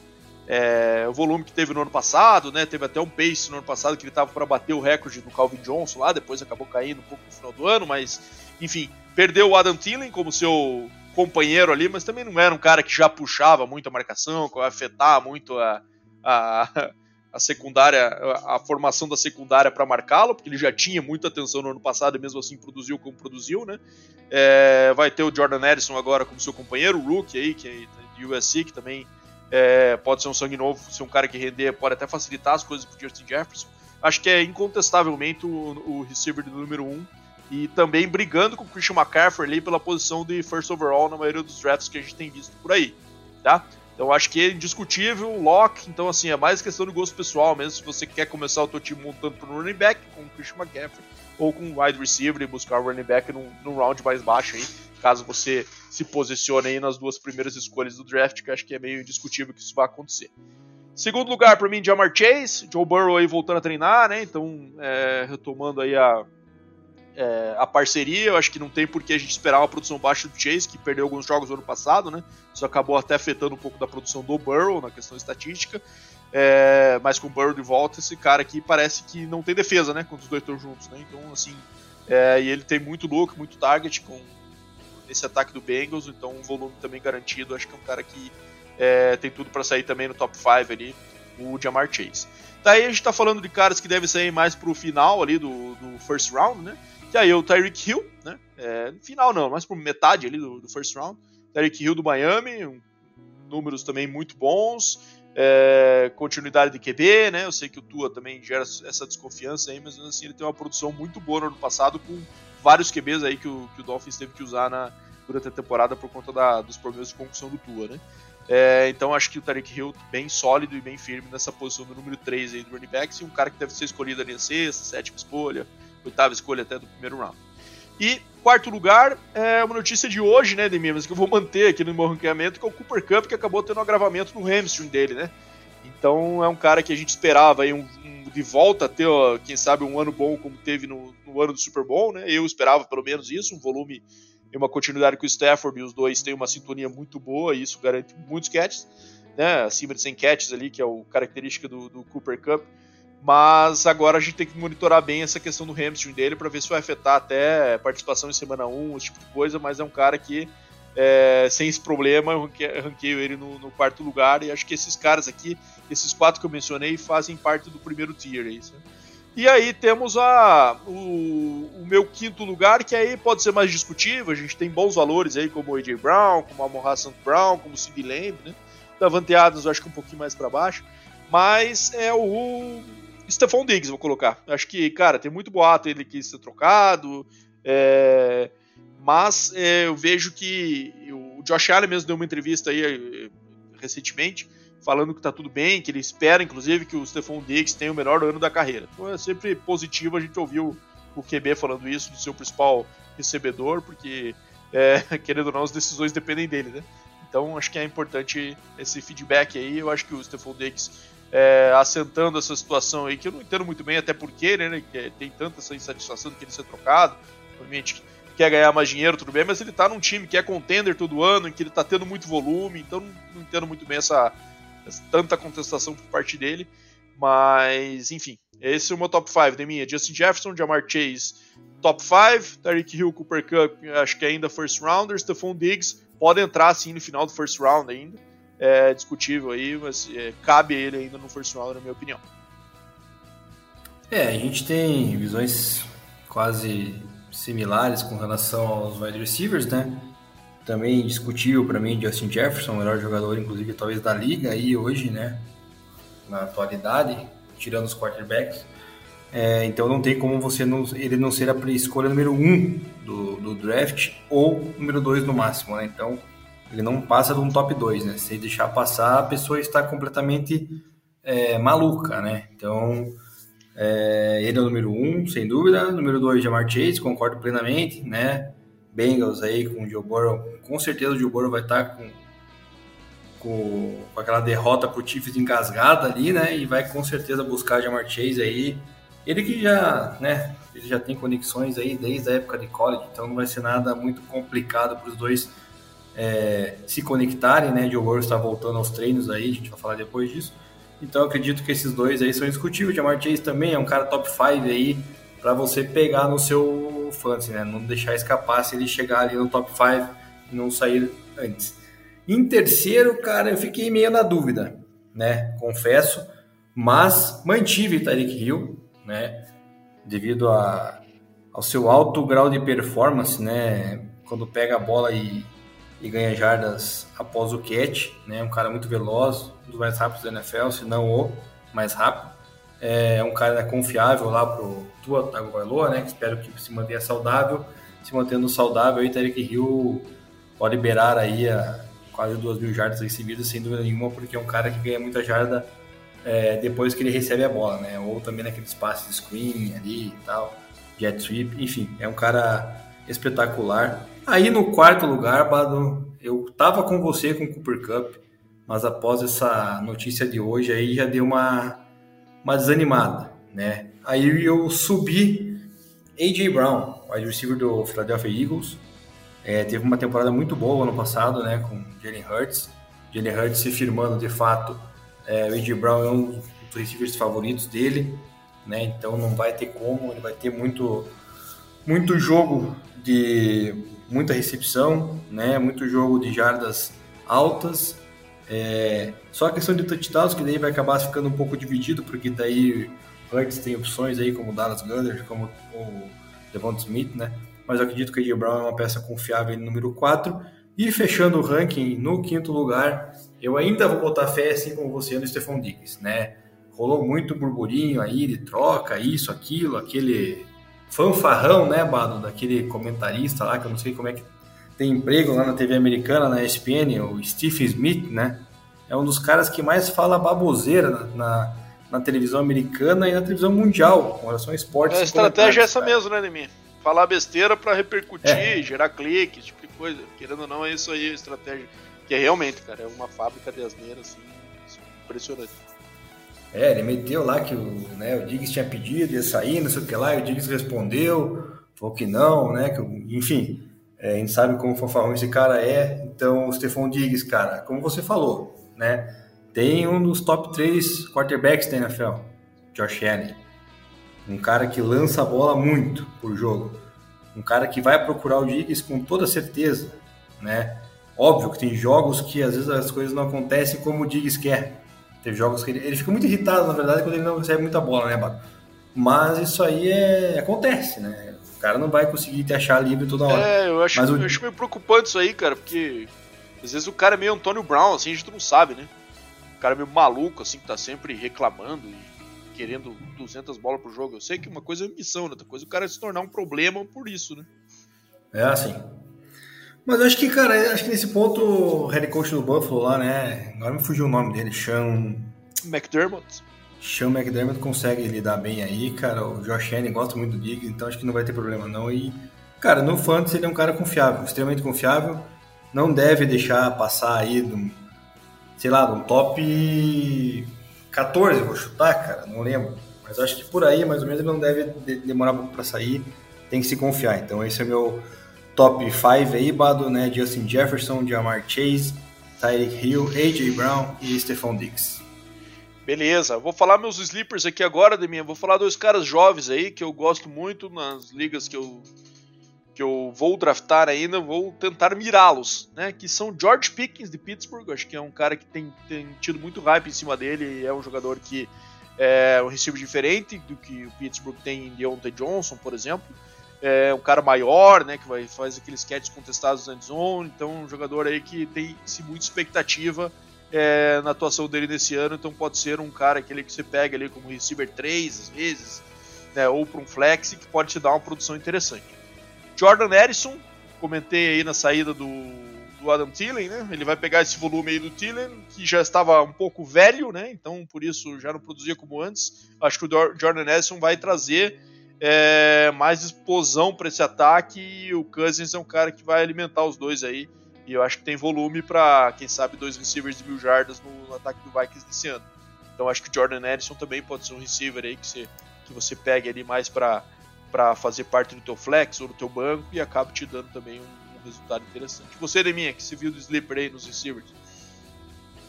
é, o volume que teve no ano passado, né? Teve até um pace no ano passado que ele estava para bater o recorde do Calvin Johnson lá, depois acabou caindo um pouco no final do ano, mas enfim, perdeu o Adam Thielen como seu companheiro ali, mas também não era um cara que já puxava muito a marcação, que afetar muito a, a, a secundária, a, formação da secundária para marcá-lo, porque ele já tinha muita atenção no ano passado e mesmo assim produziu como produziu, né? É, vai ter o Jordan Edison agora como seu companheiro, o Rookie aí, que é de USC, que também é, pode ser um sangue novo, ser um cara que render, pode até facilitar as coisas para Justin Jefferson. Acho que é incontestavelmente o, o receiver do número 1 um, e também brigando com o Christian McCaffrey ali pela posição de first overall na maioria dos drafts que a gente tem visto por aí, tá? Então acho que é indiscutível, lock, então assim, é mais questão de gosto pessoal mesmo, se você quer começar o teu time montando para running back com o Christian McCaffrey ou com o wide receiver e buscar o running back num, num round mais baixo aí, caso você se posicione aí nas duas primeiras escolhas do draft, que acho que é meio indiscutível que isso vai acontecer. Segundo lugar para mim, Jamar Chase, Joe Burrow aí voltando a treinar, né? Então, é, retomando aí a, é, a parceria. Eu acho que não tem por que a gente esperar uma produção baixa do Chase, que perdeu alguns jogos no ano passado, né? Isso acabou até afetando um pouco da produção do Burrow na questão estatística. É, mas com o Burrow de volta, esse cara aqui parece que não tem defesa, né? Quando os dois estão juntos, né? Então, assim. É, e ele tem muito look, muito target com esse ataque do Bengals, então um volume também garantido. Acho que é um cara que é, tem tudo para sair também no top 5 ali, o Jamar Chase. Daí a gente tá falando de caras que devem sair mais pro final ali do, do first round, né? Que aí o Tyreek Hill, né? É, final não, mas por metade ali do, do first round. Tyreek Hill do Miami, um, números também muito bons. É, continuidade de QB, né? Eu sei que o Tua também gera essa desconfiança aí, mas assim ele tem uma produção muito boa no ano passado com vários QBs aí que o, que o Dolphins teve que usar na, durante a temporada por conta da, dos problemas de concussão do Tua, né? É, então acho que o Tarek Hill bem sólido e bem firme nessa posição do número 3 aí do running backs e um cara que deve ser escolhido ali na sexta, sétima escolha, oitava escolha até do primeiro round. E quarto lugar, é uma notícia de hoje, né, Demir, mas que eu vou manter aqui no meu ranqueamento, que é o Cooper Cup, que acabou tendo um agravamento no hamstring dele, né? Então é um cara que a gente esperava aí um, um de volta a ter, ó, quem sabe, um ano bom como teve no, no, ano do Super Bowl, né? Eu esperava pelo menos isso, um volume e uma continuidade com o Stafford, e os dois têm uma sintonia muito boa, e isso garante muitos catches, né? Acima de 100 catches ali, que é o característica do, do Cooper Cup. Mas agora a gente tem que monitorar bem essa questão do hamstring dele para ver se vai afetar até participação em semana 1, esse tipo de coisa, mas é um cara que é, sem esse problema, eu ranquei ele no, no, quarto lugar. E acho que esses caras aqui, esses quatro que eu mencionei, fazem parte do primeiro tier. E aí temos a, o, o, meu quinto lugar, que aí pode ser mais discutível. A gente tem bons valores aí, como o A.J. Brown, como a Amon St. Brown, como o Sid Lamb, né? Davante Adams eu acho que um pouquinho mais para baixo. Mas é o Stephon Diggs, vou colocar. Acho que, cara, tem muito boato ele que ser trocado. É, mas é, eu vejo que o Josh Allen mesmo deu uma entrevista aí eh, recentemente falando que tá tudo bem, que ele espera inclusive que o Stephon Diggs tenha o melhor ano da carreira. Então é sempre positivo a gente ouvir o, o QB falando isso do seu principal recebedor, porque é, querendo ou não as decisões dependem dele, né? Então acho que é importante esse feedback aí. Eu acho que o Stephon Diggs é, assentando essa situação aí, que eu não entendo muito bem, até porque, né, que tem tanta essa insatisfação de que ele ser trocado, obviamente quer ganhar mais dinheiro, tudo bem, mas ele tá num time que é contender todo ano, em que ele tá tendo muito volume, então não, entendo muito bem essa, essa, tanta contestação por parte dele. Mas, enfim, esse é o meu top 5 de minha. Justin Jefferson, Jamar Chase, top 5. Tariq Hill, Cooper Cup, acho que ainda first rounder. Stephon Diggs pode entrar assim no final do first round ainda. É discutível aí, mas é, cabe ele ainda no first round, na minha opinião. É, a gente tem visões quase similares com relação aos wide receivers, né? Também discutível para mim Justin Jefferson, o melhor jogador, inclusive, talvez da liga aí hoje, né? Na atualidade, tirando os quarterbacks. É, então não tem como você não, ele não ser a escolha número um do, do draft ou número dois no máximo, né? Então ele não passa de um top 2, né? Se deixar passar, a pessoa está completamente é, maluca, né? Então é, ele é o número um, sem dúvida. Número dois, Jamar Chase, concordo plenamente, né? Bengals aí com o Joe Burrow. Com certeza o Joe Burrow vai estar com, com, com aquela derrota pro Chiefs engasgada ali, né? E vai com certeza buscar Jamar Chase aí. Ele que já, né? Ele já tem conexões aí desde a época de college, então não vai ser nada muito complicado para os dois é, se conectarem, né? Joe Burrow está voltando aos treinos aí, a gente vai falar depois disso. Então acredito que esses dois aí são discutíveis. Jamar Chase também é um cara top 5 aí para você pegar no seu fantasy, né? Não deixar escapar se ele chegar ali no top 5 não sair antes. Em terceiro, cara, eu fiquei meio na dúvida, né? Confesso, mas mantive Tyreek Hill, né? Devido a, ao seu alto grau de performance, né? Quando pega a bola e, e ganha jardas após o catch, né? Um cara muito veloz, um dos mais rápidos da NFL, se não o mais rápido. É um cara confiável lá pro Tua Tagovailoa, né? Que espero que se mantenha saudável. Se mantendo saudável, aí Tarek Hill pode liberar aí a quase duas mil jardas recebidas, sem dúvida nenhuma, porque é um cara que ganha muita jarda é, depois que ele recebe a bola, né? Ou também naquele espaço de screen ali e tal, jet sweep, enfim, é um cara espetacular. Aí no quarto lugar, Bado, eu tava com você com o Cooper Cup, mas após essa notícia de hoje aí já deu uma uma desanimada, né? Aí eu subi AJ Brown, wide receiver do Philadelphia Eagles. É, teve uma temporada muito boa ano passado, né? Com Jalen Hurts. Jalen Hurts se firmando de fato. É, o AJ Brown é um dos receivers favoritos dele, né? Então não vai ter como, ele vai ter muito, muito jogo de muita recepção, né? Muito jogo de jardas altas é, só a questão de touchdowns, que daí vai acabar ficando um pouco dividido, porque daí Hurts tem opções aí, como Dallas Goddard, como o Devonta Smith, né? Mas eu acredito que o AJ Brown é uma peça confiável em número 4. E fechando o ranking no quinto lugar, eu ainda vou botar fé, assim como você, no Stephon Diggs, né? Rolou muito burburinho aí de troca, isso, aquilo, aquele fanfarrão, né, Bado, daquele comentarista lá, que eu não sei como é que tem emprego lá na TV americana, na ESPN, o Steve Smith, né? É um dos caras que mais fala baboseira na, na, na televisão americana e na televisão mundial, com relação a esportes. A estratégia é essa cara. mesmo, né, Nemi? Falar besteira para repercutir, é. gerar clique, esse tipo de coisa. Querendo ou não, é isso aí a estratégia. Que é realmente, cara, é uma fábrica de asneiras, assim, impressionante. É, ele meteu lá que o, né, o Diggs tinha pedido, ia sair, não sei o que lá, e o Diggs respondeu, falou que não, né, que, enfim, é, a gente sabe como fanfarrão esse cara é. Então, o Stefan Diggs, cara, como você falou, né? Tem um dos top 3 quarterbacks da NFL, Josh Allen. Um cara que lança a bola muito por jogo. Um cara que vai procurar o Diggs com toda certeza, né? Óbvio que tem jogos que às vezes as coisas não acontecem como o Diggs quer. Tem jogos que ele, ele fica muito irritado, na verdade, quando ele não recebe muita bola, né, Bato? Mas isso aí é, acontece, né? O cara não vai conseguir te achar livre toda hora. É, eu acho, Mas eu acho meio preocupante isso aí, cara, porque às vezes o cara é meio Antônio Brown, assim, a gente não sabe, né? O cara é meio maluco, assim, que tá sempre reclamando e querendo 200 bolas pro jogo. Eu sei que uma coisa é missão, né? outra coisa é o cara se tornar um problema por isso, né? É assim. Mas eu acho que, cara, acho que nesse ponto o head coach do Buffalo lá, né? Agora me fugiu o nome dele, Sean. McDermott. Sean McDermott consegue lidar bem aí, cara. O Josh Allen gosta muito do Diggs, então acho que não vai ter problema não. E, cara, no Fantasy ele é um cara confiável, extremamente confiável. Não deve deixar passar aí, do, sei lá, um top 14, vou chutar, cara, não lembro. Mas acho que por aí, mais ou menos, ele não deve demorar muito para sair. Tem que se confiar. Então esse é meu top 5 aí, Bado, né? Justin Jefferson, Jamar Chase, Tyreek Hill, AJ Brown e Stephon Diggs. Beleza, vou falar meus sleepers aqui agora, Deminha. Vou falar dois caras jovens aí que eu gosto muito nas ligas que eu que eu vou draftar ainda, vou tentar mirá-los, né? Que são George Pickens de Pittsburgh, acho que é um cara que tem, tem tido muito hype em cima dele, é um jogador que é um receiver diferente do que o Pittsburgh tem em Deontay Johnson, por exemplo. É um cara maior, né? Que vai faz aqueles catches contestados na zone, então um jogador aí que tem se muita expectativa é, na atuação dele nesse ano, então pode ser um cara aquele que você pega ali como receiver 3 às vezes, né, ou para um flex que pode te dar uma produção interessante. Jordan Harrison, comentei aí na saída do, do Adam Thielen, né? Ele vai pegar esse volume aí do Thielen, que já estava um pouco velho, né? Então por isso já não produzia como antes. Acho que o Jordan Harrison vai trazer é, mais explosão para esse ataque e o Cousins é um cara que vai alimentar os dois aí e eu acho que tem volume para, quem sabe, dois receivers de mil jardas no, no, ataque do Vikings desse ano. Então acho que o Jordan Edison também pode ser um receiver aí que você, que você pegue ali mais para fazer parte do teu flex ou do teu banco e acaba te dando também um, um resultado interessante. Você, Deminha, que se viu do sleeper aí nos receivers?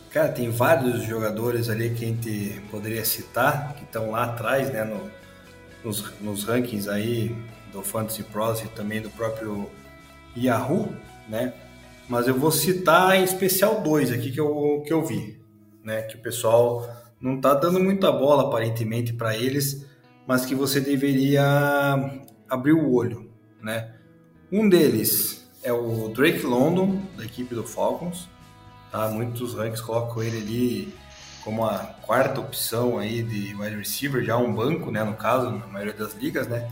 Cara, tem vários jogadores ali que a gente poderia citar, que estão lá atrás, né, no, nos, nos rankings aí do Fantasy Pros e também do próprio Yahoo, né? mas eu vou citar em especial dois aqui que eu, que eu vi, né? Que o pessoal não tá dando muita bola aparentemente para eles, mas que você deveria abrir o olho, né? Um deles é o Drake London, da equipe do Falcons, tá? Muitos rankings colocam ele ali como a quarta opção aí de wide receiver, já um banco, né, no caso, na maioria das ligas, né?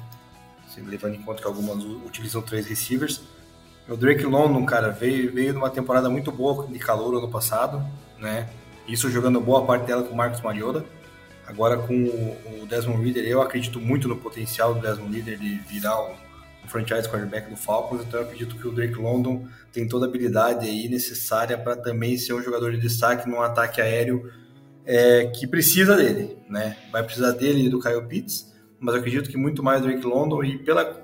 levando em conta que algumas utilizam três receivers. O Drake London, cara, veio, veio de uma temporada muito boa de calor ano passado, né? Isso jogando boa parte dela com o Marcos Mariota. Agora com o Desmond Reader, eu acredito muito no potencial do Desmond Reader de virar o franchise quarterback do Falcons, então eu acredito que o Drake London tem toda a habilidade aí necessária para também ser um jogador de destaque num ataque aéreo é, que precisa dele, né? Vai precisar dele e do Kyle Pitts, mas eu acredito que muito mais do Drake London e pela,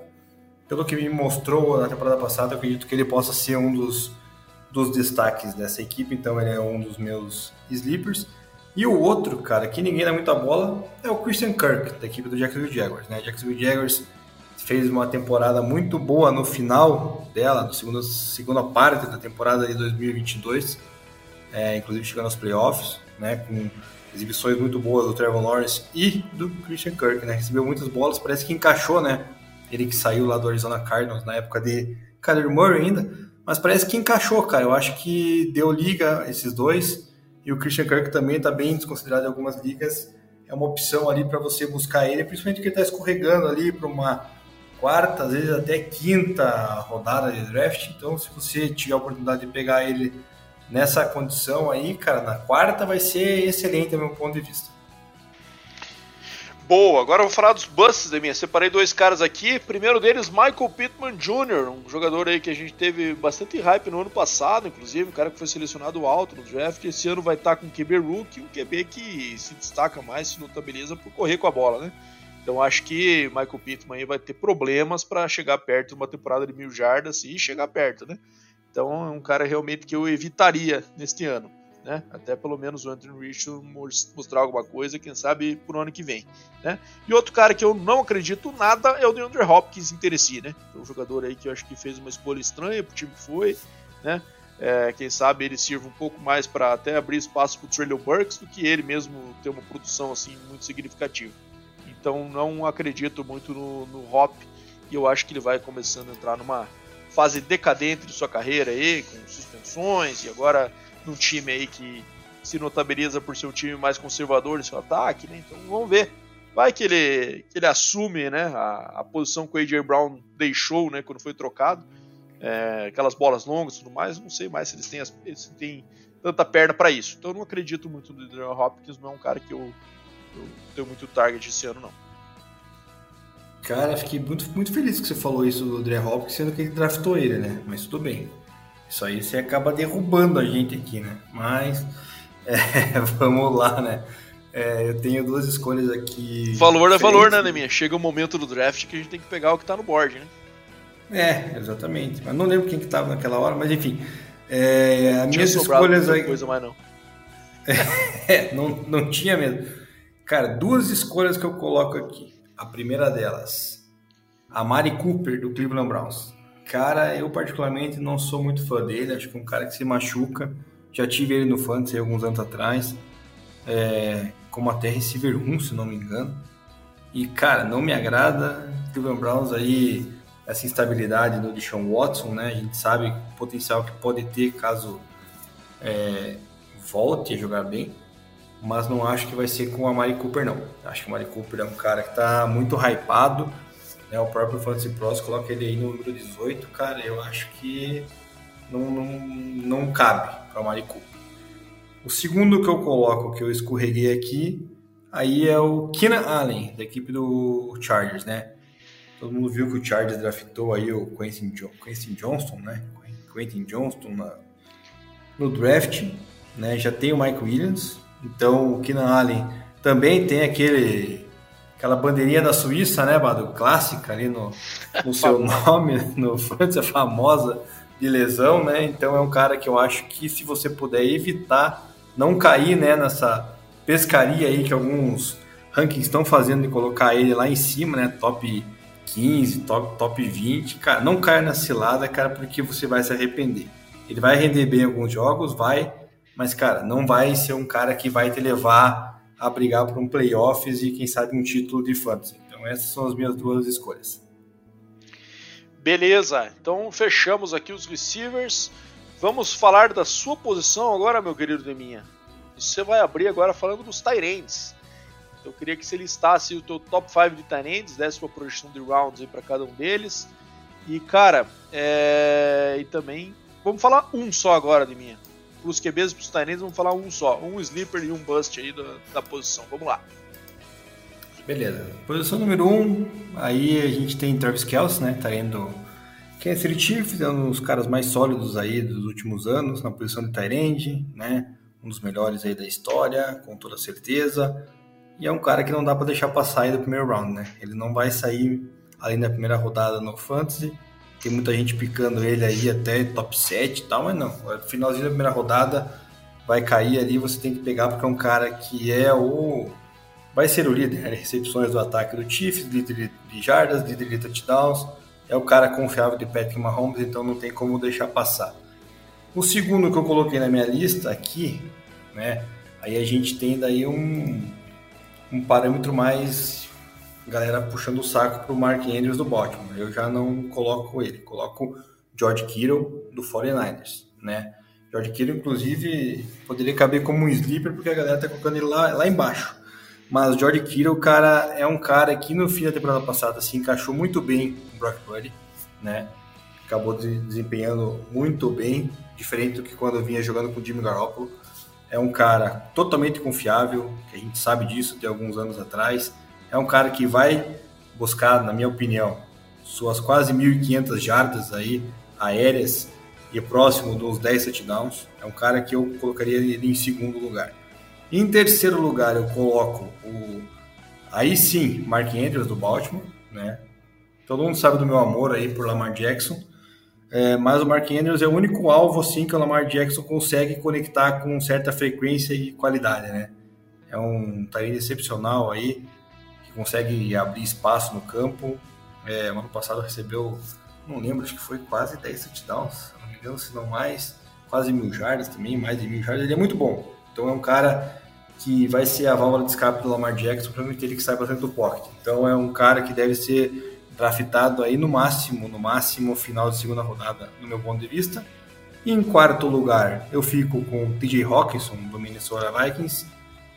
pelo que me mostrou na temporada passada, eu acredito que ele possa ser um dos, dos destaques dessa equipe, então ele é um dos meus sleepers. E o outro, cara, que ninguém dá muita bola, é o Christian Kirk, da equipe do Jacksonville Jaguars. Né? Jacksonville Jaguars fez uma temporada muito boa no final dela, na segunda, segunda parte da temporada de 2022, é, inclusive chegando aos playoffs, né, com exibições muito boas do Trevor Lawrence e do Christian Kirk, né? Recebeu muitas bolas, parece que encaixou, né? Ele que saiu lá do Arizona Cardinals na época de Kyler Murray ainda, mas parece que encaixou, cara. Eu acho que deu liga esses dois e o Christian Kirk também está bem desconsiderado em algumas ligas. É uma opção ali para você buscar ele, principalmente porque ele está escorregando ali para uma quarta, às vezes até quinta rodada de draft. Então, se você tiver a oportunidade de pegar ele nessa condição aí, cara, na quarta vai ser excelente do meu ponto de vista. Boa, agora eu vou falar dos busts da minha. Separei dois caras aqui. Primeiro deles, Michael Pittman Jr., um jogador aí que a gente teve bastante hype no ano passado, inclusive, um cara que foi selecionado alto no draft. Esse ano vai estar com um QB rookie, um QB que se destaca mais, se notabiliza por correr com a bola, né? Então acho que Michael Pittman aí vai ter problemas para chegar perto de uma temporada de mil jardas e chegar perto, né? Então é um cara realmente que eu evitaria neste ano. Né? Até pelo menos o Anthony Richardson mostrar alguma coisa, quem sabe pro ano que vem. Né? E outro cara que eu não acredito nada é o DeAndre Hopkins em Tennessee, né? É um jogador aí que eu acho que fez uma escolha estranha pro time que foi, né? É, quem sabe ele sirva um pouco mais para até abrir espaço para o Traylon Burks do que ele mesmo ter uma produção assim muito significativa. Então não acredito muito no, no Hop e eu acho que ele vai começando a entrar numa fase decadente de sua carreira aí, com suspensões, e agora num time aí que se notabiliza por ser um time mais conservador no seu ataque, né? Então vamos ver. Vai que ele, que ele assume né, a, a posição que o A.J. Brown deixou né, quando foi trocado. É, aquelas bolas longas e tudo mais, não sei mais se eles têm, as, eles têm tanta perna para isso. Então eu não acredito muito no Daniel Hopkins, não é um cara que eu, eu tenho muito target esse ano, não. Cara, fiquei muito, muito feliz que você falou isso do Dre Hopkins, sendo que ele draftou ele, né? Mas tudo bem. Isso aí você acaba derrubando a gente aqui, né? Mas é, vamos lá, né? É, eu tenho duas escolhas aqui. Valor é valor, né, Neminha? Chega o momento do draft que a gente tem que pegar o que tá no board, né? É, exatamente. Mas não lembro quem que tava naquela hora, mas enfim. É, as minhas escolhas aí. Coisa mais não. é, não, não tinha mesmo. Cara, duas escolhas que eu coloco aqui. A primeira delas, a Mari Cooper, do Cleveland Browns. Cara, eu particularmente não sou muito fã dele, acho que é um cara que se machuca. Já tive ele no Fantasy alguns anos atrás, é, como até receiver 1, se não me engano. E, cara, não me agrada. Cleveland Browns aí, essa instabilidade do Deshaun Watson, né? A gente sabe o potencial que pode ter caso é, volte a jogar bem mas não acho que vai ser com a Mari Cooper, não. Acho que a Mari Cooper é um cara que está muito hypado, né? O próprio Fantasy Pros coloca ele aí no número 18, cara, eu acho que não, não, não cabe para Mari Cooper. O segundo que eu coloco, que eu escorreguei aqui, aí é o Keenan Allen, da equipe do Chargers, né? Todo mundo viu que o Chargers draftou aí o Quentin, jo Quentin Johnston, né? Quentin Johnston na, no draft, né? Já tem o Mike Williams, então, o Keenan Allen também tem aquele aquela bandeirinha da Suíça, né, Bado? Clássica ali no, no seu nome, no França famosa de lesão, né? Então é um cara que eu acho que se você puder evitar não cair, né, nessa pescaria aí que alguns rankings estão fazendo de colocar ele lá em cima, né, top 15, top, top 20, cara, não caia na cilada, cara, porque você vai se arrepender. Ele vai render bem alguns jogos, vai, mas, cara, não vai ser um cara que vai te levar a brigar por um playoffs e, quem sabe, um título de fantasy. Então, essas são as minhas duas escolhas. Beleza, então fechamos aqui os receivers. Vamos falar da sua posição agora, meu querido Deminha. Você vai abrir agora falando dos Tyrants. Eu queria que você listasse o teu top 5 de Tyrants, desse uma projeção de rounds para cada um deles. E, cara, é... e também vamos falar um só agora de minha. Para os QBs e para os Tyrants, vamos falar um só. Um sleeper e um bust aí da, da posição. Vamos lá. Beleza. Posição número 1, um, aí a gente tem Travis Kelce, né? Tá indo Kansas City Chiefs, é um dos caras mais sólidos aí dos últimos anos na posição de Tyrande, né? Um dos melhores aí da história, com toda certeza. E é um cara que não dá para deixar passar aí do primeiro round, né? Ele não vai sair além da primeira rodada no Fantasy. Tem muita gente picando ele aí até top 7 e tal, mas não. Finalzinho da primeira rodada vai cair ali, você tem que pegar porque é um cara que é o vai ser o líder, né? recepções do ataque do Chiefs, líder de jardas, líder de touchdowns, é o cara confiável de Patrick Mahomes, então não tem como deixar passar. O segundo que eu coloquei na minha lista aqui, né, aí a gente tem daí um, um parâmetro mais galera puxando o saco pro Mark Andrews do Baltimore. Eu já não coloco ele, coloco George Kittle do 49ers, né? George Kittle, inclusive, poderia caber como um sleeper porque a galera tá colocando ele lá, lá embaixo. Mas George Kittle, cara, é um cara que no fim da temporada passada se encaixou muito bem com o Brock Purdy, né? Acabou desempenhando muito bem, diferente do que quando vinha jogando com o Jimmy Garoppolo. É um cara totalmente confiável, que a gente sabe disso de alguns anos atrás. É um cara que vai buscar, na minha opinião, suas quase 1.500 jardas aí aéreas e próximo dos 10 touchdowns. É um cara que eu colocaria ele em segundo lugar. Em terceiro lugar, eu coloco o. Aí sim, Mark Andrews do Baltimore, né? Todo mundo sabe do meu amor aí por Lamar Jackson. É, mas o Mark Andrews é o único alvo assim que o Lamar Jackson consegue conectar com certa frequência e qualidade, né? É um talento excepcional aí, consegue abrir espaço no campo. É, ano passado recebeu, não lembro, acho que foi quase 10 touchdowns, não me engano, se não mais, quase mil jardas também, mais de mil jardas. Ele é muito bom. Então é um cara que vai ser a válvula de escape do Lamar Jackson permitir ele que saia para dentro do pocket. Então é um cara que deve ser draftado aí no máximo, no máximo final de segunda rodada, no meu ponto de vista. E em quarto lugar, eu fico com o TJ Hawkinson do Minnesota Vikings.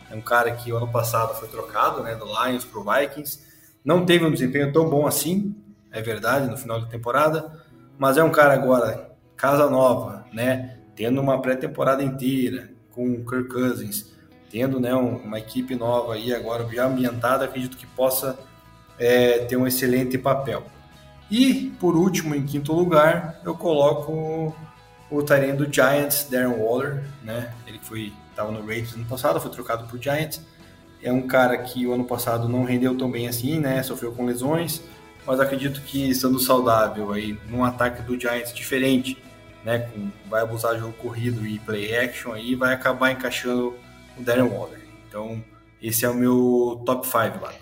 É um cara que o ano passado foi trocado, né, do Lions para o Vikings. Não teve um desempenho tão bom assim, é verdade, no final da temporada, mas é um cara agora casa nova, né, tendo uma pré-temporada inteira com o Kirk Cousins tendo né, uma equipe nova aí agora já ambientada, acredito que possa é, ter um excelente papel. E, por último, em quinto lugar, eu coloco o Tyrene do Giants, Darren Waller, né? Ele foi estava no Raiders ano passado, foi trocado por Giants. É um cara que o ano passado não rendeu tão bem assim, né? Sofreu com lesões, mas acredito que estando saudável aí, num ataque do Giants diferente, né? Com, vai abusar jogo corrido e play action aí, vai acabar encaixando o Darren Waller. Então, esse é o meu top 5 lá.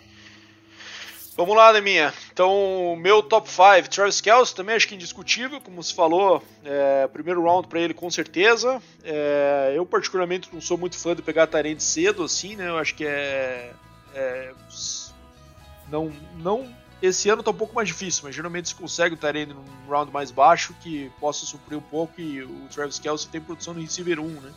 Vamos lá, Deminha. Então, meu top 5, Travis Kelce, também acho que indiscutível, como se falou, é, primeiro round para ele com certeza. É, eu, particularmente, não sou muito fã de pegar Tyrande cedo, assim, né? Eu acho que é. é não, não. Esse ano tá um pouco mais difícil, mas geralmente se consegue o Tyrande num round mais baixo que possa suprir um pouco e o Travis Kelce tem produção no receiver 1, né?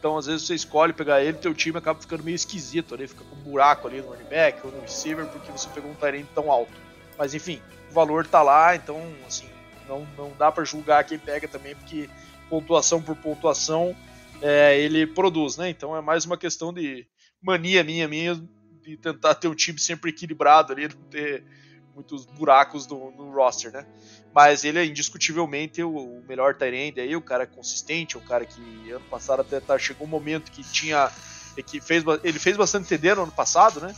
Então, às vezes, você escolhe pegar ele, teu time acaba ficando meio esquisito ali, fica com um buraco ali no running back ou no receiver, porque você pegou um Tyrant tão alto. Mas, enfim, o valor tá lá, então, assim, não, não dá para julgar quem pega também, porque pontuação por pontuação é, ele produz, né? Então, é mais uma questão de mania minha, minha, de tentar ter um time sempre equilibrado ali, não ter muitos buracos no, no roster, né? Mas ele é indiscutivelmente o, o melhor Tyrande aí, o cara consistente, o cara que ano passado até tá, chegou um momento que tinha. Que fez, ele fez bastante TD no ano passado, né?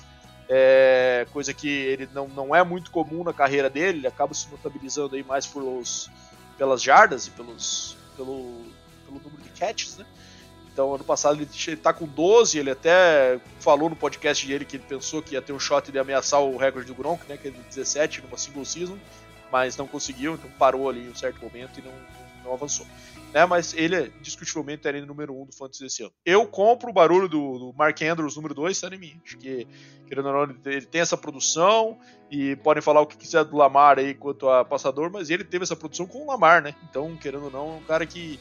É, coisa que ele não, não é muito comum na carreira dele, ele acaba se notabilizando aí mais pelos, pelas jardas e pelos, pelo, pelo número de catches, né? Então, ano passado ele, ele tá com 12, ele até falou no podcast dele que ele pensou que ia ter um shot de ameaçar o recorde do Gronk, né, que é de 17 numa single season mas não conseguiu, então parou ali em um certo momento e não, não avançou. Né, mas ele discutivelmente era número 1 um do Fantasy desse ano. Eu compro o barulho do, do Mark Andrews número 2, tá em mim. Acho que, querendo ou não, ele tem essa produção e podem falar o que quiser do Lamar aí quanto a passador, mas ele teve essa produção com o Lamar, né? Então, querendo ou não, é um cara que,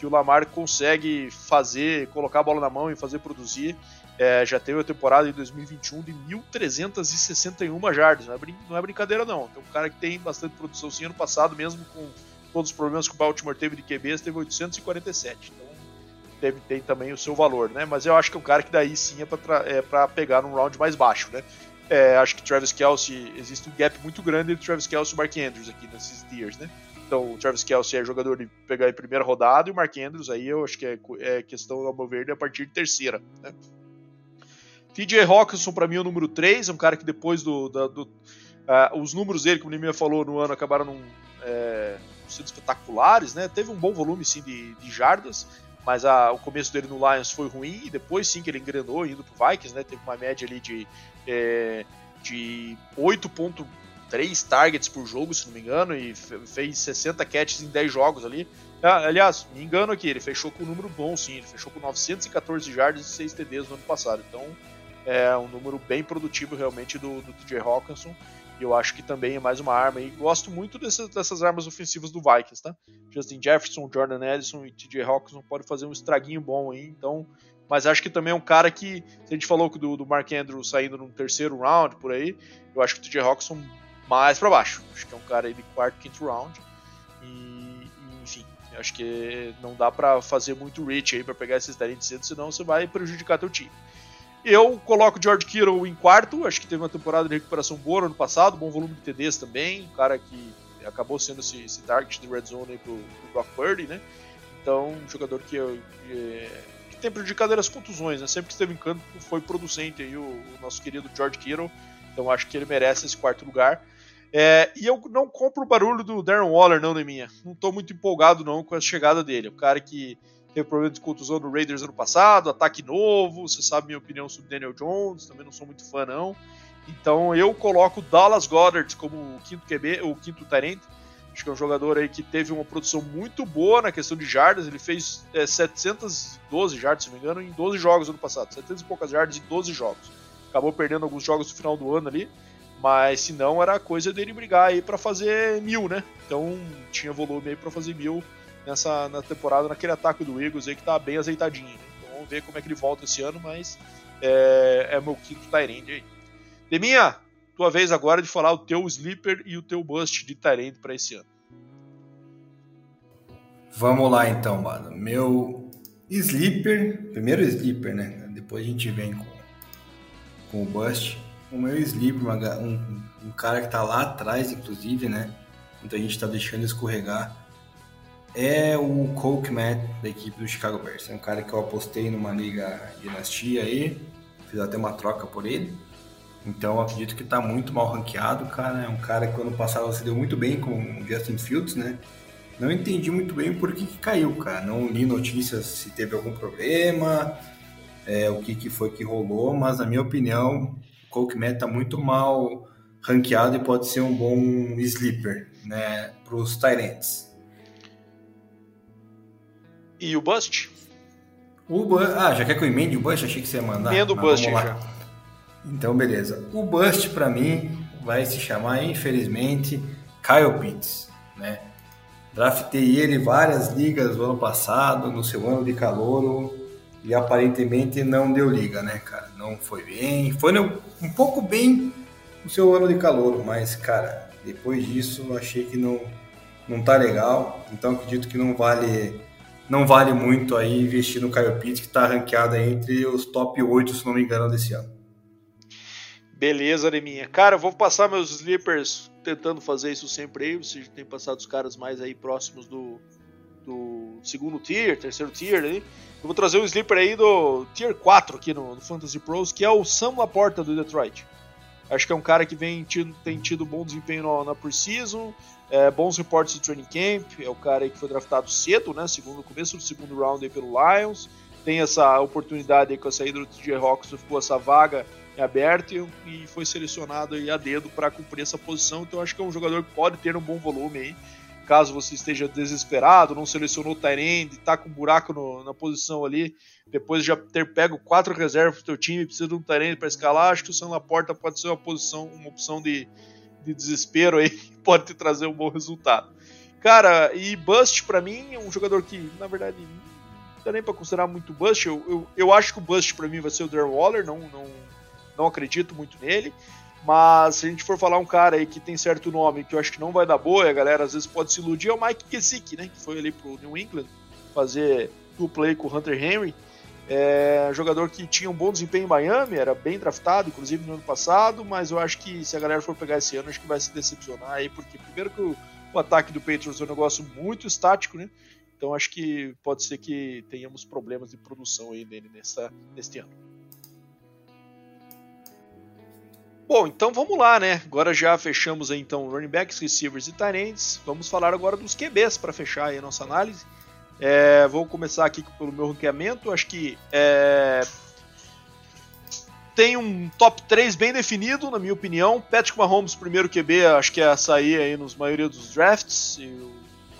que o Lamar consegue fazer, colocar a bola na mão e fazer produzir. É, já teve a temporada em 2021 de 1.361 jardas. Não é, não é brincadeira, não. Tem um cara que tem bastante produção sim. Ano passado, mesmo com todos os problemas que o Baltimore teve de QBs, teve 847. Então teve, tem também o seu valor, né? Mas eu acho que é um cara que daí sim é para é pegar num round mais baixo, né? É, acho que Travis Kelsey, existe um gap muito grande entre Travis Kelsey e Mark Andrews aqui nesses tiers, né? Então o Travis Kelsey é jogador de pegar em primeira rodada e o Mark Andrews aí eu acho que é, é questão, ao meu ver, a partir de terceira, né? TJ Hawkinson, para mim, é o número 3, é um cara que depois do. do, do uh, os números dele, como o Nimia falou, no ano acabaram num, é, sendo espetaculares, né? Teve um bom volume, sim, de, de jardas, mas a, o começo dele no Lions foi ruim, e depois, sim, que ele engrenou indo pro Vikings, né? Teve uma média ali de, é, de 8.3 targets por jogo, se não me engano, e fez 60 catches em 10 jogos ali. Ah, aliás, me engano aqui, ele fechou com um número bom, sim, ele fechou com 914 jardas e 6 TDs no ano passado, então é um número bem produtivo realmente do, do TJ Hawkinson. E eu acho que também é mais uma arma. E gosto muito dessas, dessas armas ofensivas do Vikings, tá? Justin Jefferson, Jordan Edison e TJ Hawkinson podem fazer um estraguinho bom aí. Então, mas acho que também é um cara que, se a gente falou do, do Mark Andrews saindo no terceiro round por aí, eu acho que o TJ Hawkinson mais para baixo. Acho que é um cara aí de quarto, quinto round. E, e enfim, acho que não dá para fazer muito reach aí para pegar esses talentos cedo, senão você vai prejudicar teu time. Eu coloco o George Kittle em quarto, acho que teve uma temporada de recuperação boa no ano passado, bom volume de TDs também, um cara que acabou sendo esse, esse target de red zone aí pro, pro Brock Purdy, né? Então, um jogador que, que, que tem prejudicado as contusões, né? Sempre que esteve em campo foi producente aí o, o, nosso querido George Kittle, então acho que ele merece esse quarto lugar. É, e eu não compro o barulho do Darren Waller, não, minha. Não estou muito empolgado não com a chegada dele. O cara que teve problema de contusão no Raiders ano passado, ataque novo, você sabe minha opinião sobre Daniel Jones, também não sou muito fã não. Então eu coloco Dallas Goddard como o quinto QB, o quinto Tyrant. Acho que é um jogador aí que teve uma produção muito boa na questão de jardas. Ele fez é, 712 jardas, se não me engano, em 12 jogos ano passado. 700 e poucas jardas em 12 jogos. Acabou perdendo alguns jogos no final do ano ali. Mas se não, era coisa dele brigar aí para fazer mil, né? Então tinha volume aí para fazer mil nessa na temporada, naquele ataque do Eagles aí que tá bem azeitadinho. Né? Então vamos ver como é que ele volta esse ano, mas é, é meu quinto Tyrande aí. Deminha, tua vez agora de falar o teu sleeper e o teu bust de Tyrande para esse ano. Vamos lá então, mano. Meu sleeper, primeiro sleeper, né? Depois a gente vem com, com o bust. O meu sleeper, um, um cara que tá lá atrás, inclusive, né? Muita gente tá deixando escorregar é o Cole Kmet da equipe do Chicago Bears. É um cara que eu apostei numa liga dinastia aí, fiz até uma troca por ele. Então acredito que está muito mal ranqueado, cara. É um cara que ano passado se deu muito bem com o Justin Fields, né? Não entendi muito bem por que, que caiu, cara. Não li notícias se teve algum problema, é, o que, que foi que rolou, mas na minha opinião, o Cole Kmet está muito mal ranqueado e pode ser um bom sleeper, né, para os Tyrants. E o Bust? O Bust. Ah, já quer que eu emende o Bust? Achei que você ia mandar. Emenda o Bust já. Então, beleza. O Bust, para mim, vai se chamar, infelizmente, Kyle Pitts, né? Draftei ele várias ligas no ano passado, no seu ano de calor, e aparentemente não deu liga, né, cara? Não foi bem. Foi um pouco bem no seu ano de calor, mas, cara, depois disso achei que não, não tá legal. Então acredito que não vale não vale muito aí investir no Caio Pitts, que está ranqueado entre os top 8, se não me engano, desse ano. Beleza, Areminha. Cara, eu vou passar meus sleepers tentando fazer isso sempre aí. Você tem passado os caras mais aí próximos do, do segundo tier, terceiro tier aí. Eu vou trazer um sleeper aí do tier 4 aqui no, no Fantasy Pros, que é o Sam Laporta do Detroit. Acho que é um cara que vem tido, tem tido bom desempenho na, Precision, é, bons reportes do training camp, é o cara que foi draftado cedo, né? Segundo, começo do segundo round aí pelo Lions. Tem essa oportunidade aí com a saída do TJ Hawks, ficou essa vaga em aberto e, e foi selecionado aí a dedo para cumprir essa posição. Então acho que é um jogador que pode ter um bom volume aí. Caso você esteja desesperado, não selecionou o Tyrande, está com um buraco no, na posição ali, depois de já ter pego quatro reservas do teu time, precisa de um Tyrande para escalar, acho que o Sam Laporta pode ser uma posição, uma opção de, de desespero aí, pode te trazer um bom resultado. Cara, e Bust para mim é um jogador que, na verdade, não dá nem para considerar muito Bust. Eu, eu, eu, acho que o Bust para mim vai ser o Darren Waller, não, não, não acredito muito nele. Mas se a gente for falar um cara aí que tem certo nome que eu acho que não vai dar boa, a galera às vezes pode se iludir, é o Mike Gesicki, né? Que foi ali pro New England fazer two play com o Hunter Henry. É, jogador que tinha um bom desempenho em Miami, era bem draftado, inclusive no ano passado, mas eu acho que se a galera for pegar esse ano, acho que vai se decepcionar aí, porque primeiro que o, o ataque do Patriots é um negócio muito estático, né? Então acho que pode ser que tenhamos problemas de produção aí nele nessa, neste ano. Bom, então vamos lá, né? Agora já fechamos então running backs, receivers e tight Vamos falar agora dos QBs para fechar a nossa análise. É, vou começar aqui pelo meu ranqueamento. Acho que é, tem um top 3 bem definido, na minha opinião. Patrick Mahomes, primeiro QB, acho que é a sair aí nos maioria dos drafts. Eu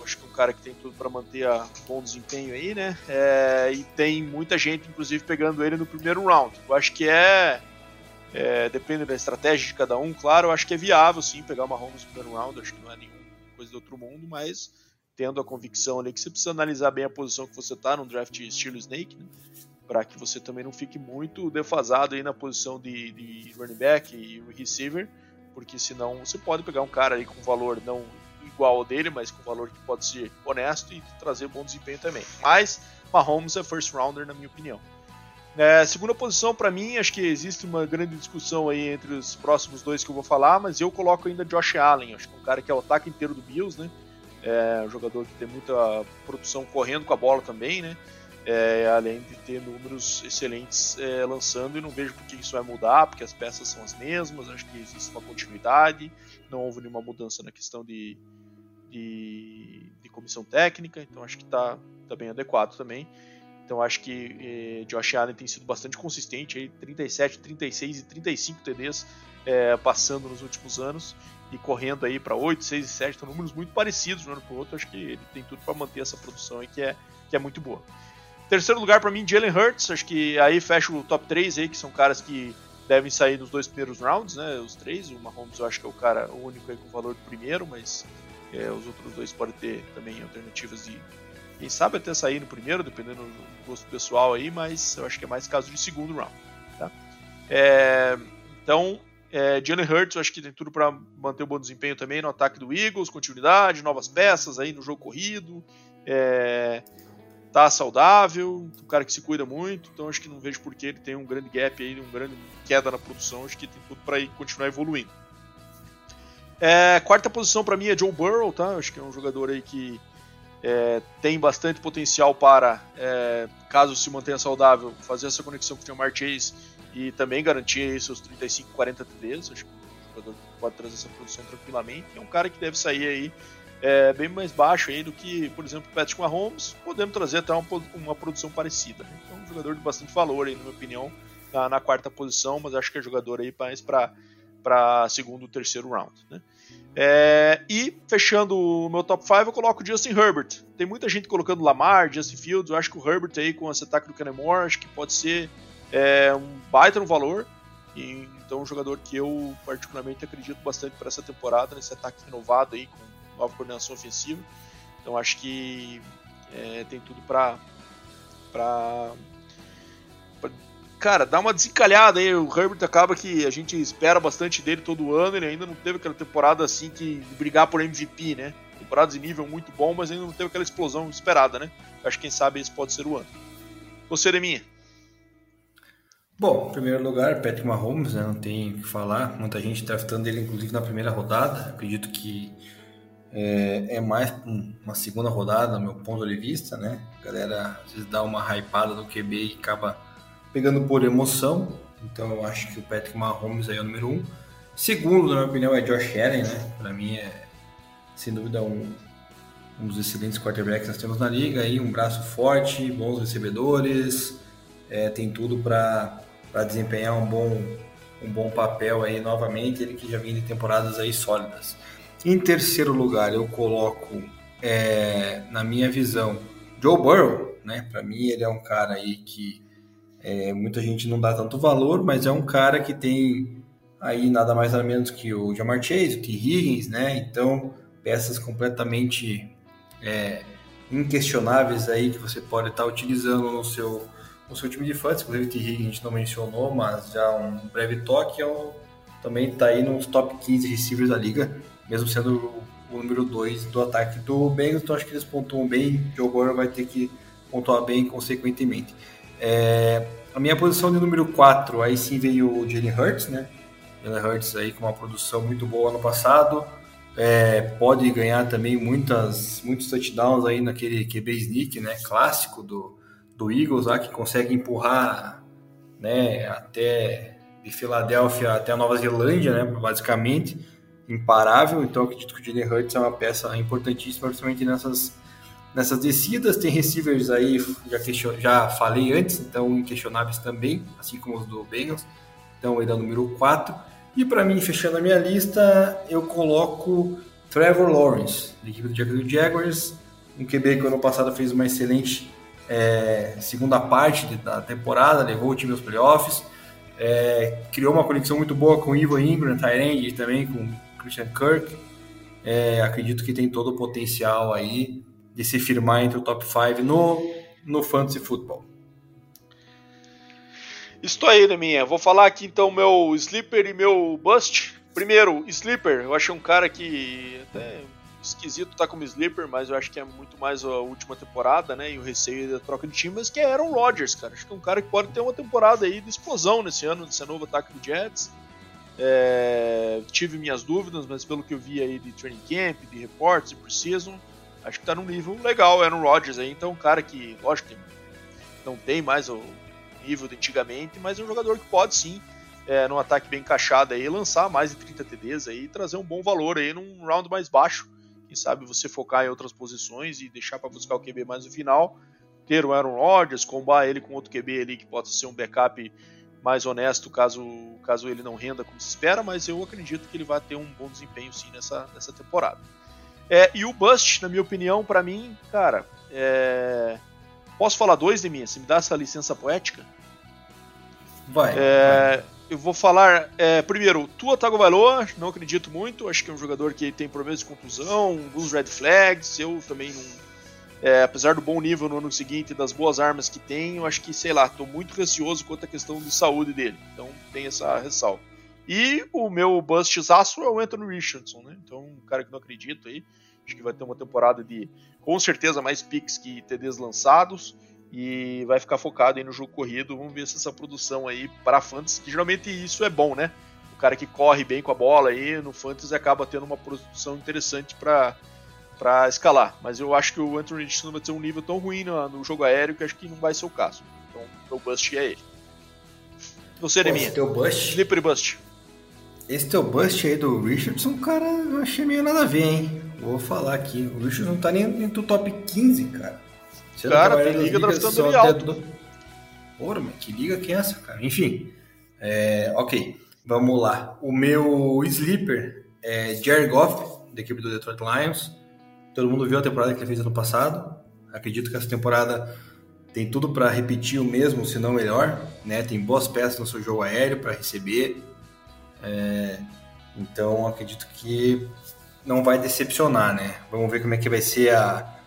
acho que é um cara que tem tudo para manter a bom desempenho aí, né? É, e tem muita gente, inclusive, pegando ele no primeiro round. Eu acho que é é, depende da estratégia de cada um, claro, eu acho que é viável sim pegar uma Mahomes no primeiro round, acho que não é nenhuma coisa do outro mundo, mas tendo a convicção ali que você precisa analisar bem a posição que você está num draft estilo Snake, né, para que você também não fique muito defasado aí na posição de, de running back e receiver, porque senão você pode pegar um cara aí com valor não igual ao dele, mas com valor que pode ser honesto e trazer bom desempenho também. Mas Mahomes é first rounder na minha opinião. É, segunda posição, para mim, acho que existe uma grande discussão aí entre os próximos dois que eu vou falar, mas eu coloco ainda Josh Allen, acho que é um cara que é o ataque inteiro do Bills, né? É um jogador que tem muita produção correndo com a bola também, né? É, além de ter números excelentes é, lançando, e não vejo por que isso vai mudar, porque as peças são as mesmas, acho que existe uma continuidade, não houve nenhuma mudança na questão de, de, de comissão técnica, então acho que está tá bem adequado também. Então acho que eh, Josh Allen tem sido bastante consistente, aí, 37, 36 e 35 TDs eh, passando nos últimos anos e correndo aí para 8, 6 e 7, são números muito parecidos um ano para o outro. Acho que ele tem tudo para manter essa produção aí que é, que é muito boa. Terceiro lugar para mim, Jalen Hurts, acho que aí fecha o top 3 aí, que são caras que devem sair nos dois primeiros rounds, né? Os três, o Mahomes eu acho que é o cara o único aí com valor do primeiro, mas é, os outros dois podem ter também alternativas de quem sabe até sair no primeiro, dependendo do gosto pessoal aí, mas eu acho que é mais caso de segundo round. Tá? É, então, é, Jalen Hurts, eu acho que tem tudo para manter um bom desempenho também no ataque do Eagles, continuidade, novas peças aí no jogo corrido, é, tá saudável, um cara que se cuida muito, então acho que não vejo por que ele tem um grande gap aí, um grande queda na produção, acho que tem tudo para continuar evoluindo. É, quarta posição para mim é Joe Burrow, tá? Acho que é um jogador aí que é, tem bastante potencial para, é, caso se mantenha saudável, fazer essa conexão com o Jamar Chase e também garantir seus 35, 40 TDs. Acho que o jogador pode trazer essa produção tranquilamente. É um cara que deve sair aí é, bem mais baixo aí do que, por exemplo, o Patrick Mahomes. Podemos trazer até uma, uma produção parecida. Né? Então, um jogador de bastante valor, aí, na minha opinião, na, na quarta posição, mas acho que é jogador aí mais para segundo ou terceiro round. Né? É, e fechando o meu top 5, eu coloco o Justin Herbert. Tem muita gente colocando Lamar, Justin Fields. Eu acho que o Herbert aí com esse ataque do Kenny Moore, acho que pode ser é, um baita no valor. E, então, um jogador que eu particularmente acredito bastante para essa temporada, nesse ataque renovado aí com nova coordenação ofensiva. Então, acho que é, tem tudo para cara, dá uma desencalhada aí. O Herbert acaba que a gente espera bastante dele todo ano. Ele ainda não teve aquela temporada assim que brigar por MVP, né? Temporada de nível muito bom, mas ainda não teve aquela explosão esperada, né? Acho que quem sabe esse pode ser o ano. Você, minha. Bom, em primeiro lugar, Patrick Mahomes, né? Não tem o que falar. Muita gente draftando ele, inclusive, na primeira rodada. Acredito que é, é mais uma segunda rodada, no meu ponto de vista, né? A galera às vezes dá uma hypada no QB e acaba pegando por emoção. Então eu acho que o Patrick Mahomes aí é o número um. Segundo, na minha opinião, é Josh Allen, né? Para mim é sem dúvida um, um dos excelentes quarterbacks que nós temos na liga. Aí um braço forte, bons recebedores, é, tem tudo para desempenhar um bom um bom papel aí novamente. Ele que já vem de temporadas aí sólidas. Em terceiro lugar, eu coloco é, na minha visão, Joe Burrow, né? Para mim ele é um cara aí que é, muita gente não dá tanto valor, mas é um cara que tem aí nada mais nada menos que o Jamar Chase, o T. Higgins, né? Então peças completamente é, inquestionáveis aí que você pode estar utilizando no seu no seu time de fãs, inclusive o T. Higgins a gente não mencionou, mas já um breve toque, é um, também está aí nos top 15 receivers da liga, mesmo sendo o, o número 2 do ataque do Bengals, então acho que eles pontuam bem, Joe Burrow vai ter que pontuar bem consequentemente. É, a minha posição de número 4, aí sim veio o Jalen Hurts, né? Jalen Hurts aí com uma produção muito boa ano passado, é, pode ganhar também muitas, muitos touchdowns aí naquele QB sneak, né? Clássico do, do Eagles lá, que consegue empurrar né, até de Filadélfia até a Nova Zelândia, né, basicamente, imparável. Então, acredito que o Jalen Hurts é uma peça importantíssima, principalmente nessas, nessas descidas. Tem receivers aí, já, question, já falei antes, então inquestionáveis também, assim como os do Bengals. Então, ele é o número 4. E para mim, fechando a minha lista, eu coloco Trevor Lawrence, da equipe do Jaguars, um QB que ano passado fez uma excelente é, segunda parte da temporada, levou o time aos playoffs, é, criou uma conexão muito boa com Ivo Ingram, Tyrande e também com Christian Kirk. É, acredito que tem todo o potencial aí de se firmar entre o top 5 no, no Fantasy Football. Estou aí, minha. Vou falar aqui então meu sleeper e meu bust. Primeiro, sleeper. Eu achei um cara que até esquisito tá como sleeper, mas eu acho que é muito mais a última temporada, né? E o receio da troca de time, mas que é Aaron Rodgers, cara. Acho que é um cara que pode ter uma temporada aí de explosão nesse ano, nesse novo ataque do Jets. É, tive minhas dúvidas, mas pelo que eu vi aí de training camp, de reportes, de preseason, acho que tá num nível legal Aaron Rodgers aí. Então, um cara que, lógico, não tem mais o nível de antigamente, mas é um jogador que pode sim, é, num ataque bem encaixado aí, lançar mais de 30 TDs aí e trazer um bom valor aí num round mais baixo quem sabe você focar em outras posições e deixar para buscar o QB mais no final. Ter o Aaron Rodgers, combar ele com outro QB ali que possa ser um backup mais honesto caso, caso ele não renda como se espera, mas eu acredito que ele vai ter um bom desempenho sim nessa, nessa temporada. É, e o Bust, na minha opinião, para mim, cara, é... posso falar dois de mim? Se me dá essa licença poética? Vai. É... vai eu vou falar é, primeiro, Tua Tagovailoa, não acredito muito, acho que é um jogador que tem problemas de contusão, alguns red flags, eu também não... É, apesar do bom nível no ano seguinte e das boas armas que tem, eu acho que, sei lá, estou muito receoso quanto à questão de saúde dele, então tem essa ressalva. E o meu bustzaço é o Anthony Richardson, né? Então, um cara que não acredito aí, acho que vai ter uma temporada de, com certeza, mais picks que TDs lançados, e vai ficar focado aí no jogo corrido. Vamos ver se essa produção aí para fantasy, que geralmente isso é bom, né? O cara que corre bem com a bola aí no fantasy acaba tendo uma produção interessante para para escalar. Mas eu acho que o Anthony Richardson vai ter um nível tão ruim no, no, jogo aéreo que acho que não vai ser o caso. Então, o bust é ele. Você, Neminha. Teu bust? Slippery bust. Esse teu bust aí do Richardson, cara, eu achei meio nada a ver, hein? Vou falar aqui. O Richardson não tá nem no top 15, cara. Você cara, tem liga draftando ele alto. Do... Porra, mas que liga que é essa, cara? Enfim, é, ok, vamos lá. O meu sleeper é Jared Goff, da equipe do Detroit Lions. Todo mundo viu a temporada que ele fez ano passado. Acredito que essa temporada tem tudo para repetir o mesmo, se não melhor. Né? Tem boas peças no seu jogo aéreo para receber. É, então acredito que não vai decepcionar, né? Vamos ver como é que vai ser a,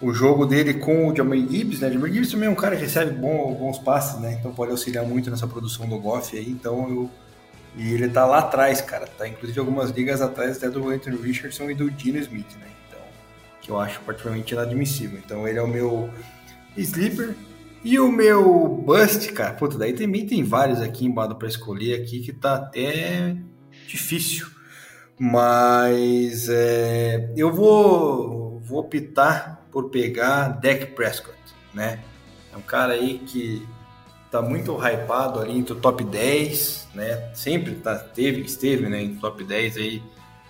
o jogo dele com o Jamie Gibbs, né? Jamie Gibbs também é um cara que recebe bom, bons passes, né? Então pode auxiliar muito nessa produção do Goff aí. Então eu. E ele tá lá atrás, cara. Tá inclusive algumas ligas atrás até do Anthony Richardson e do Dino Smith, né? Então, que eu acho particularmente inadmissível. Então ele é o meu sleeper. E o meu bust, cara, puta, daí também tem vários aqui embaixo para escolher aqui que tá até difícil. Mas é, eu vou, vou optar por pegar Dak Prescott, né? É um cara aí que tá muito hypado ali entre o top 10, né? Sempre tá, teve, esteve né, em top 10 aí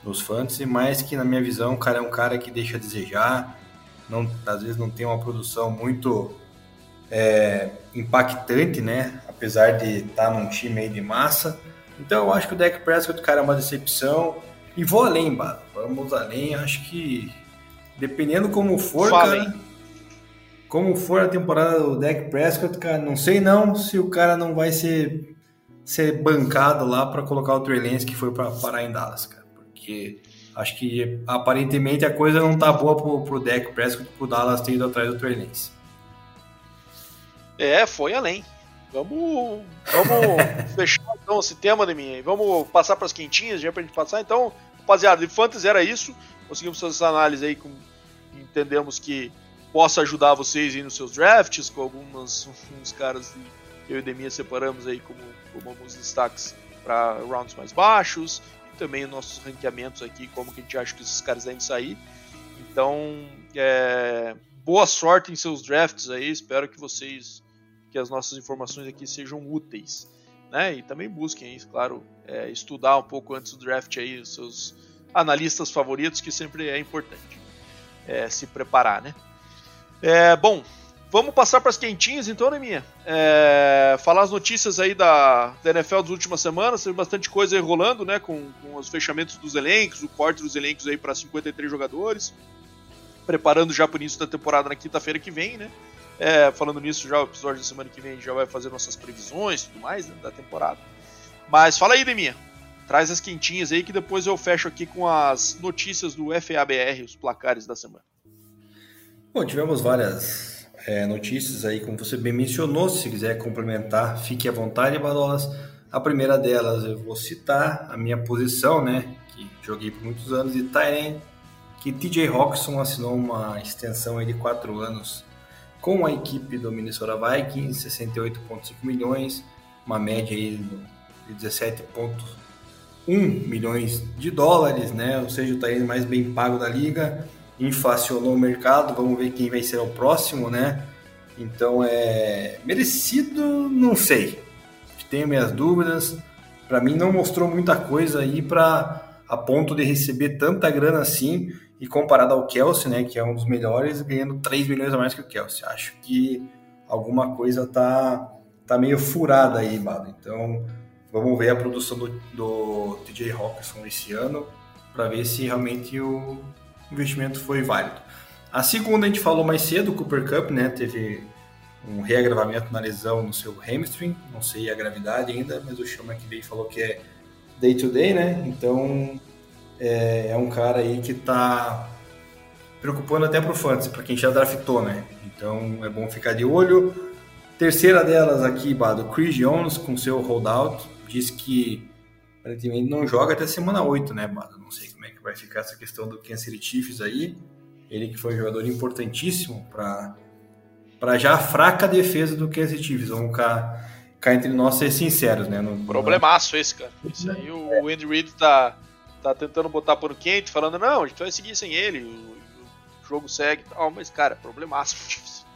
nos fantasy, mas que na minha visão o cara é um cara que deixa a desejar, não, às vezes não tem uma produção muito é, impactante, né? Apesar de estar tá num time aí de massa. Então eu acho que o Dak Prescott, cara, é uma decepção. E vou além, Bado. Vamos além. Acho que dependendo como for, Fala, cara, como for a temporada do Dak Prescott, cara, não sei não se o cara não vai ser, ser bancado lá para colocar o Trey Lance que foi para parar em Dallas, cara, porque acho que aparentemente a coisa não tá boa pro, pro Dak Prescott pro Dallas ter ido atrás do Trey Lance. É, foi além. Vamos, vamos fechar então esse tema de mim. Vamos passar para as quentinhas já para a gente passar. Então, rapaziada, de Fantasy era isso. Conseguimos fazer essa análise aí com entendemos que possa ajudar vocês aí nos seus drafts, com algumas uns caras que eu e Demia separamos aí como, como alguns destaques para rounds mais baixos, e também nossos ranqueamentos aqui, como que a gente acha que esses caras devem sair. Então, é, boa sorte em seus drafts aí, espero que vocês, que as nossas informações aqui sejam úteis. Né? E também busquem, claro, é, estudar um pouco antes do draft aí os seus analistas favoritos, que sempre é importante é, se preparar, né? É, bom, vamos passar para as quentinhas então, né, minha? É, falar as notícias aí da, da NFL das últimas semanas, teve bastante coisa aí rolando, né? Com, com os fechamentos dos elencos, o corte dos elencos aí para 53 jogadores, preparando já para o início da temporada na quinta-feira que vem, né? É, falando nisso, já o episódio da semana que vem já vai fazer nossas previsões e tudo mais né, da temporada. Mas fala aí, Deminha. Traz as quentinhas aí que depois eu fecho aqui com as notícias do FABR, os placares da semana. Bom, tivemos várias é, notícias aí, como você bem mencionou. Se quiser complementar, fique à vontade, Badolas. A primeira delas eu vou citar a minha posição, né? Que joguei por muitos anos de Tyrant, que TJ Roxon assinou uma extensão aí de 4 anos com a equipe do Minnesota Vikings, 68,5 milhões, uma média aí de 17 pontos 1 milhões de dólares, né? Ou seja, o Tyrene mais bem pago da liga, inflacionou o mercado, vamos ver quem vai ser o próximo, né? Então é merecido, não sei. Tenho minhas dúvidas. Para mim não mostrou muita coisa aí para a ponto de receber tanta grana assim e comparado ao Kelsey, né, que é um dos melhores, ganhando 3 milhões a mais que o Kelsey. Acho que alguma coisa tá tá meio furada aí, Bado. Então, Vamos ver a produção do, do TJ Hawkinson esse ano para ver se realmente o investimento foi válido. A segunda a gente falou mais cedo, o Cooper Cup, né? Teve um reagravamento na lesão no seu hamstring, não sei a gravidade ainda, mas o Chama que falou que é day to day, né? Então é, é um cara aí que está preocupando até pro fantasy, para quem já draftou, né? Então é bom ficar de olho. Terceira delas aqui, Bado, Chris Jones com seu holdout disse que aparentemente não joga até semana 8, né, Bado? Não sei como é que vai ficar essa questão do Kansas City Chiefs aí. Ele que foi um jogador importantíssimo para para já a fraca defesa do Kansas Chiefs. Vamos cá, cá entre nós ser sinceros, né? No, Problemaço esse, cara. Isso aí o Andy Reid tá, tá tentando botar por quente, falando, não, a gente vai seguir sem ele, o, o jogo segue e tal, mas, cara, problemaço.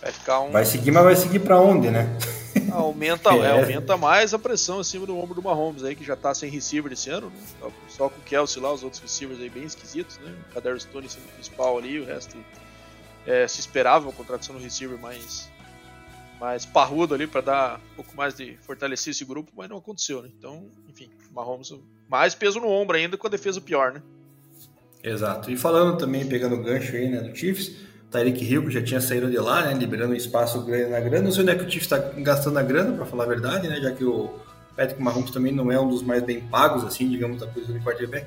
Vai ficar um. Vai seguir, mas vai seguir para onde, né? Aumenta, é. É, aumenta mais a pressão acima do ombro do Mahomes aí, que já tá sem receiver esse ano, né? Só com o Kelsey lá, os outros receivers aí bem esquisitos, né? O Kader Stone sendo o principal ali, o resto é, se esperava uma contratação no receiver mais, mais parrudo ali para dar um pouco mais de fortalecer esse grupo, mas não aconteceu, né? Então, enfim, Mahomes mais peso no ombro ainda com a defesa pior, né? Exato. E falando também, pegando o gancho aí, né, do Chiefs, Tyreek Hill, que já tinha saído de lá, né, liberando um espaço grande na grana. Não sei onde é que o Chiefs está gastando a grana, para falar a verdade, né, já que o Patrick Mahomes também não é um dos mais bem pagos, assim, digamos, da posição de quarterback.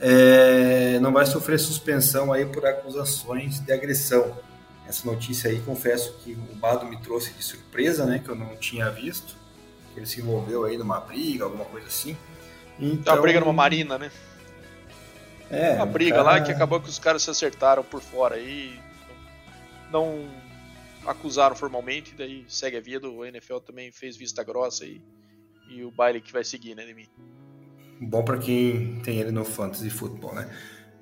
É, não vai sofrer suspensão aí por acusações de agressão. Essa notícia aí, confesso que o Bado me trouxe de surpresa, né, que eu não tinha visto. Ele se envolveu aí numa briga, alguma coisa assim. Então, uma briga numa marina, né? É, uma briga cara... lá que acabou que os caras se acertaram por fora aí não acusaram formalmente, daí segue a vida. O NFL também fez vista grossa e, e o baile que vai seguir, né, de mim. Bom para quem tem ele no Fantasy Football, né?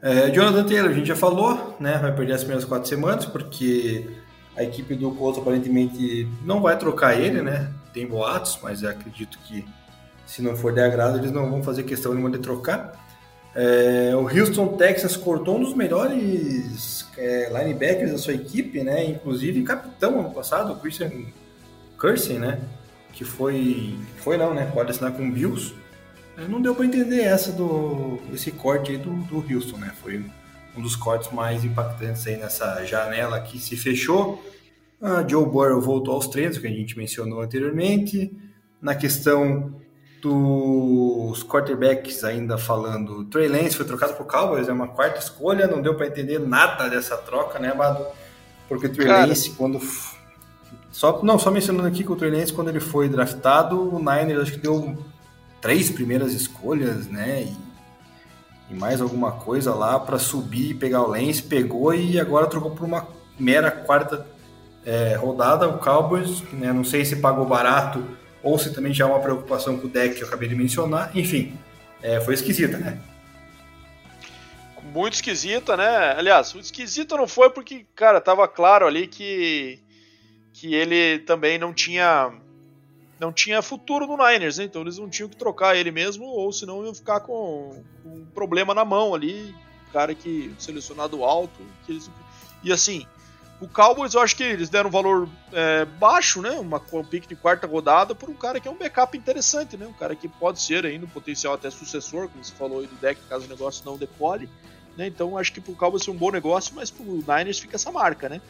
É, Jonathan Taylor, a gente já falou, né? Vai perder as primeiras quatro semanas, porque a equipe do Colts aparentemente não vai trocar ele, né? Tem boatos, mas eu acredito que se não for de agrado, eles não vão fazer questão nenhuma de trocar. É, o Houston Texas cortou um dos melhores é, linebackers da sua equipe, né? Inclusive capitão ano passado, o Christian Kersey, né? Que foi, foi não, né? Pode assinar com o Bills. É, não deu para entender essa do esse corte aí do, do Houston, né? Foi um dos cortes mais impactantes aí nessa janela que se fechou. A Joe Burrow voltou aos treinos, que a gente mencionou anteriormente. Na questão dos quarterbacks, ainda falando, Trey Lance foi trocado por Cowboys, é uma quarta escolha, não deu para entender nada dessa troca, né, Bado? Porque o Trey Cara... Lance, quando só, não, só mencionando aqui que o Trey Lance, quando ele foi draftado, o Niners acho que deu três primeiras escolhas, né? E, e mais alguma coisa lá para subir e pegar o Lance, pegou e agora trocou por uma mera quarta é, rodada. O Cowboys, né? Não sei se pagou barato ou se também já é uma preocupação com o deck que eu acabei de mencionar. Enfim, é, foi esquisita, né? Muito esquisita, né? Aliás, o esquisito não foi porque, cara, tava claro ali que que ele também não tinha não tinha futuro no Niners, né? então eles não tinham que trocar ele mesmo, ou senão iam ficar com, com um problema na mão ali, cara que selecionado alto, que eles... e assim, o Cowboys eu acho que eles deram um valor é, baixo, né? Uma, um pick de quarta rodada por um cara que é um backup interessante, né? Um cara que pode ser ainda um potencial até sucessor, como você falou aí do deck, caso o negócio não decole. Né? Então acho que pro Cowboys é um bom negócio, mas pro Niners fica essa marca, né?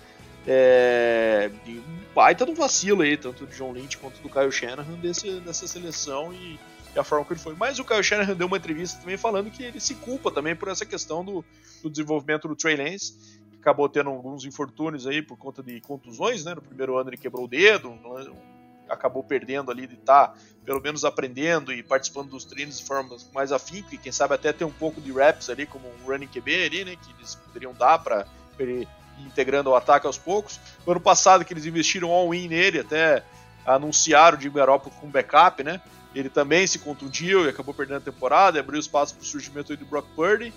É, e um baita do vacilo aí, tanto do John Lynch quanto do Kyle Shanahan desse, dessa seleção e, e, a forma que ele foi. Mas o Kyle Shanahan deu uma entrevista também falando que ele se culpa também por essa questão do, do desenvolvimento do Trey Lance, acabou tendo alguns infortúnios aí por conta de contusões, né? No primeiro ano ele quebrou o dedo, acabou perdendo ali de estar tá, pelo menos aprendendo e participando dos treinos de forma mais afinco e quem sabe até ter um pouco de reps ali como um running QB ali, né? Que eles poderiam dar para ele integrando o ataque aos poucos. No ano passado que eles investiram all-in nele, até anunciaram o Jimmy Garoppolo com backup, né? Ele também se contundiu e acabou perdendo a temporada, abriu espaço para o surgimento do Brock Purdy.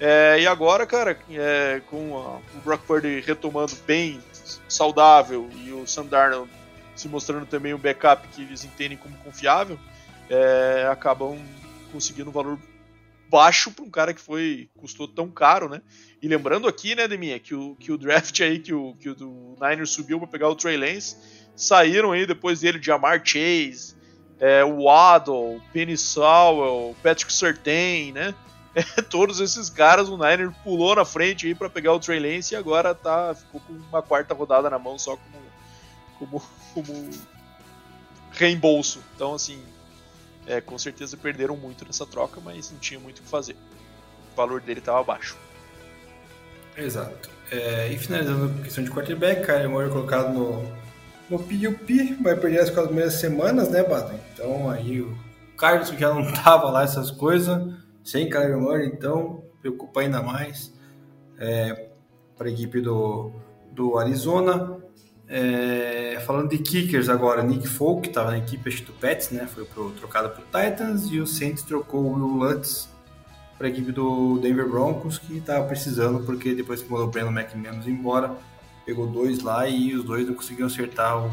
É, e agora, cara, é, com a, o Brock Purdy retomando bem saudável e o Sam Darnold se mostrando também um backup que eles entendem como confiável, é, acabam conseguindo um valor baixo para um cara que foi custou tão caro, né? E lembrando aqui, né, Deminha, que o, que o draft aí que o, que o Niners subiu para pegar o Trey Lance, saíram aí depois dele Jamar Chase, é, o Waddle, Penny Sowell, Patrick Surtain, né? É, todos esses caras o Niners pulou na frente aí para pegar o Trey Lance e agora tá ficou com uma quarta rodada na mão só como como, como reembolso. Então assim, é, com certeza perderam muito nessa troca, mas não tinha muito o que fazer. O valor dele estava baixo. Exato. É, e finalizando a questão de quarterback, Kyler Murray colocado no, no PUP, vai perder as quatro primeiras semanas, né, Baden? Então aí o Carlos já não tava lá essas coisas, sem Kyler Murray, então preocupa ainda mais é, para a equipe do, do Arizona. É, falando de kickers agora, Nick Folk, que estava na equipe do Pets, né, foi pro, trocado para o Titans, e o Saints trocou o Will Lutz para a equipe do Denver Broncos, que estava precisando, porque depois que mandou o Brandon McManus embora, pegou dois lá e os dois não conseguiram acertar o,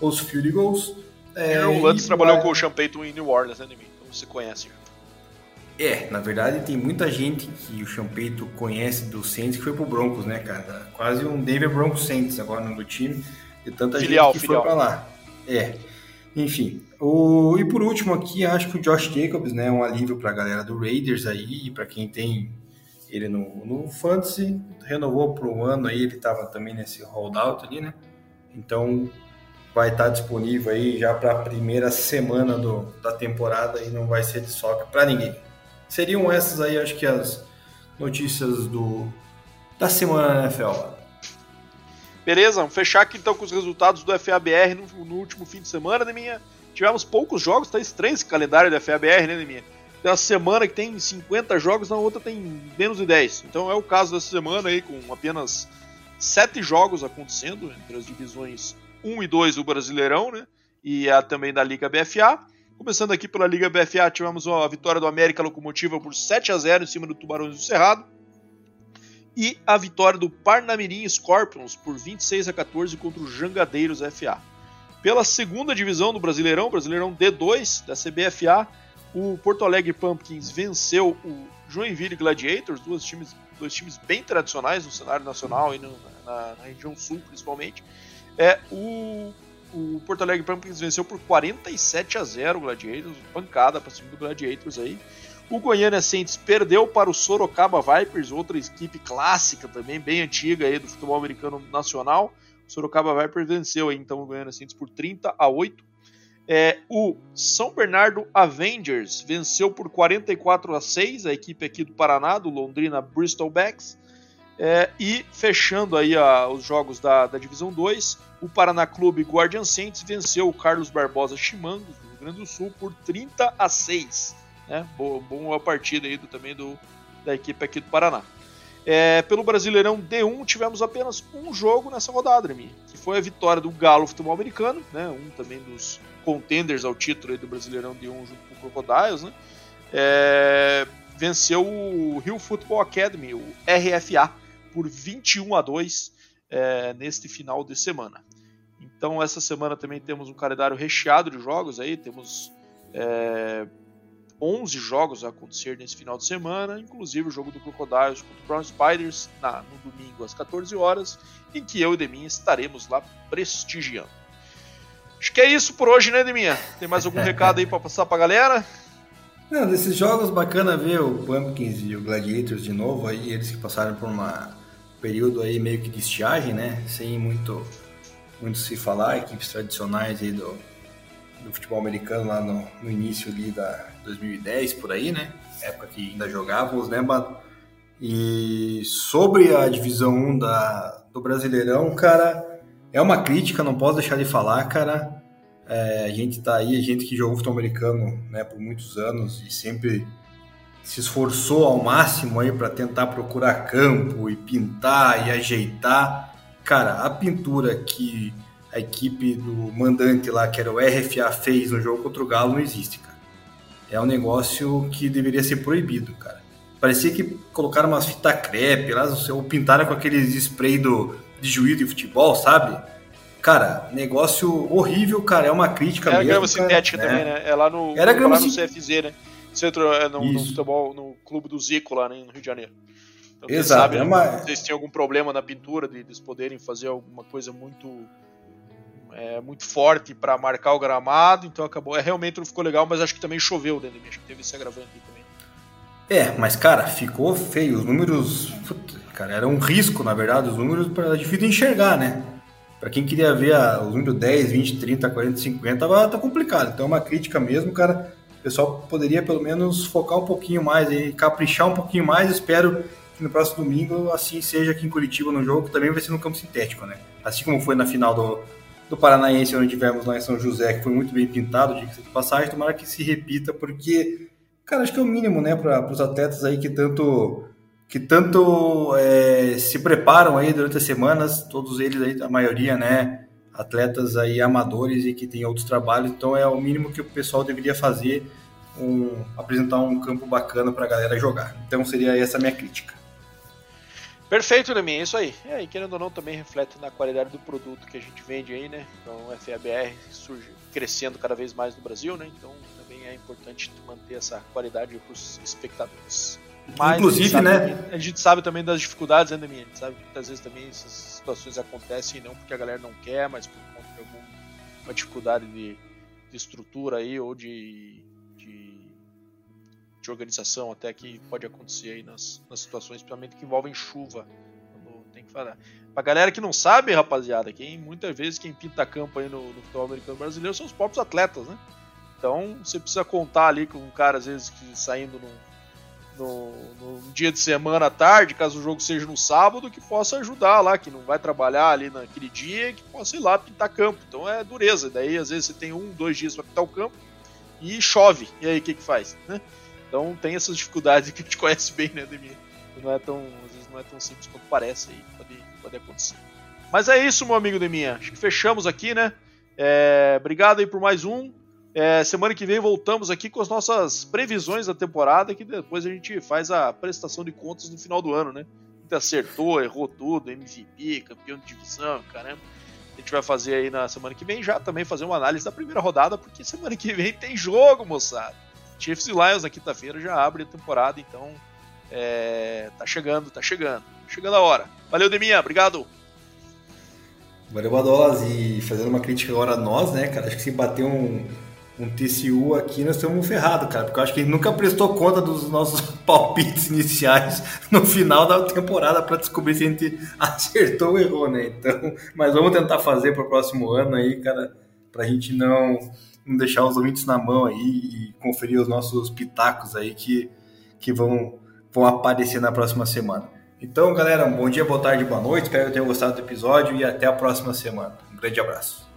os field goals. É, o Lutz trabalhou com o Payton em New Orleans, né, então você conhece já. É, na verdade tem muita gente que o Champeito conhece do Saints que foi pro Broncos, né, cara? Quase um Denver Broncos Saints agora no time, de tanta filial, gente que filial. foi pra lá. É, enfim. O, e por último aqui, acho que o Josh Jacobs, né, é um alívio pra galera do Raiders aí, para quem tem ele no, no Fantasy, renovou por um ano aí, ele tava também nesse holdout ali, né? Então vai estar disponível aí já para a primeira semana do, da temporada e não vai ser de soca para ninguém. Seriam essas aí, acho que as notícias do da semana na NFL. Beleza, vamos fechar aqui então com os resultados do FABR no, no último fim de semana, Neminha. Tivemos poucos jogos, tá estranho esse calendário do FABR, né, Neminha? Tem uma semana que tem 50 jogos, na outra tem menos de 10. Então é o caso dessa semana aí, com apenas 7 jogos acontecendo entre as divisões 1 e 2 do Brasileirão, né? E a, também da Liga BFA. Começando aqui pela Liga BFA, tivemos a vitória do América Locomotiva por 7 a 0 em cima do Tubarões do Cerrado. E a vitória do Parnamirim Scorpions por 26 a 14 contra o Jangadeiros FA. Pela segunda divisão do Brasileirão, Brasileirão D2 da CBFA, o Porto Alegre Pumpkins venceu o Joinville Gladiators, dois times, dois times bem tradicionais no cenário nacional e no, na, na, região sul principalmente. É, o o Porto Alegre Pumpkins venceu por 47 a 0 o Gladiators, pancada para cima do Gladiators aí. O Goiânia Saints perdeu para o Sorocaba Vipers, outra equipe clássica também, bem antiga aí do futebol americano nacional. O Sorocaba Vipers venceu aí, então o Goiânia Saints por 30 a 8. É, o São Bernardo Avengers venceu por 44 a 6 a equipe aqui do Paraná, do Londrina Bristol Backs. É, e fechando aí a, os jogos da, da Divisão 2, o Paraná Clube Guardian Saints venceu o Carlos Barbosa Chimangos, do Rio Grande do Sul, por 30 a 6. Né? Boa, boa partida aí do, também do, da equipe aqui do Paraná. É, pelo Brasileirão D1 tivemos apenas um jogo nessa rodada, Remy, que foi a vitória do Galo Futebol Americano, né? um também dos contenders ao título do Brasileirão D1 junto com o Crocodiles, né? É, venceu o Rio Football Academy, o RFA, por 21 a 2 é, neste final de semana. Então essa semana também temos um calendário recheado de jogos aí, temos é, 11 jogos a acontecer nesse final de semana, inclusive o jogo do Crocodiles contra o Brown Spiders na, no domingo às 14 horas, em que eu e Deminha estaremos lá prestigiando. Acho que é isso por hoje, né, Deminha? Tem mais algum recado aí para passar para a galera? Não, desses jogos bacana ver o Pumpkins e o Gladiators de novo, aí eles que passaram por uma período aí meio que de estiagem, né? Sem muito, muito se falar, equipes tradicionais aí do, do futebol americano lá no, no início ali da 2010, por aí, né? Época que ainda jogávamos, né, E sobre a divisão 1 da, do Brasileirão, cara, é uma crítica, não posso deixar de falar, cara. É, a gente tá aí, a gente que jogou futebol americano né, por muitos anos e sempre se esforçou ao máximo aí para tentar procurar campo e pintar e ajeitar. Cara, a pintura que a equipe do mandante lá, que era o RFA, fez no jogo contra o Galo não existe, cara. É um negócio que deveria ser proibido, cara. Parecia que colocaram umas fita crepe lá, ou pintaram com aqueles spray do, de juízo de futebol, sabe? Cara, negócio horrível, cara. É uma crítica Era mesmo. grama sintética cara, também, né? É lá no, Era grama lá no CFZ, né? Centro, é no, no, futebol, no clube do Zico lá né, no Rio de Janeiro. Então, Exato. Sabe, é uma... Vocês tinham algum problema na pintura de eles poderem fazer alguma coisa muito é, muito forte para marcar o gramado, então acabou. É, realmente não ficou legal, mas acho que também choveu dentro de mim, acho que teve esse agravante também. É, mas cara, ficou feio. Os números. Cara, era um risco, na verdade, os números para difícil de enxergar, né? Para quem queria ver a, os números 10, 20, 30, 40, 50, tava, tá complicado. Então é uma crítica mesmo, cara pessoal poderia pelo menos focar um pouquinho mais e caprichar um pouquinho mais. Espero que no próximo domingo assim seja aqui em Curitiba no jogo, que também vai ser no campo sintético, né? Assim como foi na final do, do Paranaense, onde tivemos lá em São José, que foi muito bem pintado, de passagem, tomara que se repita, porque, cara, acho que é o mínimo, né, para os atletas aí que tanto que tanto é, se preparam aí durante as semanas, todos eles aí, a maioria, né, atletas aí amadores e que têm outros trabalhos, então é o mínimo que o pessoal deveria fazer, um, apresentar um campo bacana para a galera jogar. Então seria essa a minha crítica. Perfeito, Lemin, é isso aí. É, e querendo ou não, também reflete na qualidade do produto que a gente vende aí, né? Então, o FABR surge crescendo cada vez mais no Brasil, né? Então, também é importante manter essa qualidade para os espectadores. Mas Inclusive, né? Também, a gente sabe também das dificuldades, né, minha? A gente sabe que muitas vezes também essas situações acontecem não porque a galera não quer, mas por conta de alguma dificuldade de, de estrutura aí ou de, de, de, organização até que pode acontecer aí nas, nas situações, principalmente que envolvem chuva. Tem que falar. Pra galera que não sabe, rapaziada, quem muitas vezes quem pinta campo aí no, no futebol americano brasileiro são os próprios atletas, né? Então você precisa contar ali com um cara, às vezes, que saindo num no, no, dia de semana à tarde, caso o jogo seja no sábado, que possa ajudar lá, que não vai trabalhar ali naquele dia, que possa ir lá pintar campo. Então é dureza. Daí às vezes você tem um, dois dias para pintar o campo e chove. E aí o que que faz? Né? Então tem essas dificuldades que a gente conhece bem, né, Demir? Não é tão, às vezes não é tão simples quanto parece aí, pode, pode acontecer. Mas é isso, meu amigo Deminha. Acho que fechamos aqui, né? É, obrigado aí por mais um. É, semana que vem voltamos aqui com as nossas previsões da temporada, que depois a gente faz a prestação de contas no final do ano, né? Gente acertou, errou tudo, MVP, campeão de divisão, caramba. A gente vai fazer aí na semana que vem já também fazer uma análise da primeira rodada, porque semana que vem tem jogo, moçada. Chiefs e Lions na quinta-feira já abre a temporada, então é, tá chegando, tá chegando. Chegando a hora. Valeu, Deminha, obrigado. Valeu, Badolas. E fazendo uma crítica agora a nós, né, cara? Acho que se bater um, um TCU aqui, nós estamos ferrados, cara. Porque eu acho que ele nunca prestou conta dos nossos palpites iniciais no final da temporada para descobrir se a gente acertou ou errou, né? Então, mas vamos tentar fazer para o próximo ano aí, cara, para a gente não, não deixar os ouvintes na mão aí e conferir os nossos pitacos aí que, que vão, vão aparecer na próxima semana. Então, galera, um bom dia, boa tarde, boa noite. Espero que tenham gostado do episódio e até a próxima semana. Um grande abraço.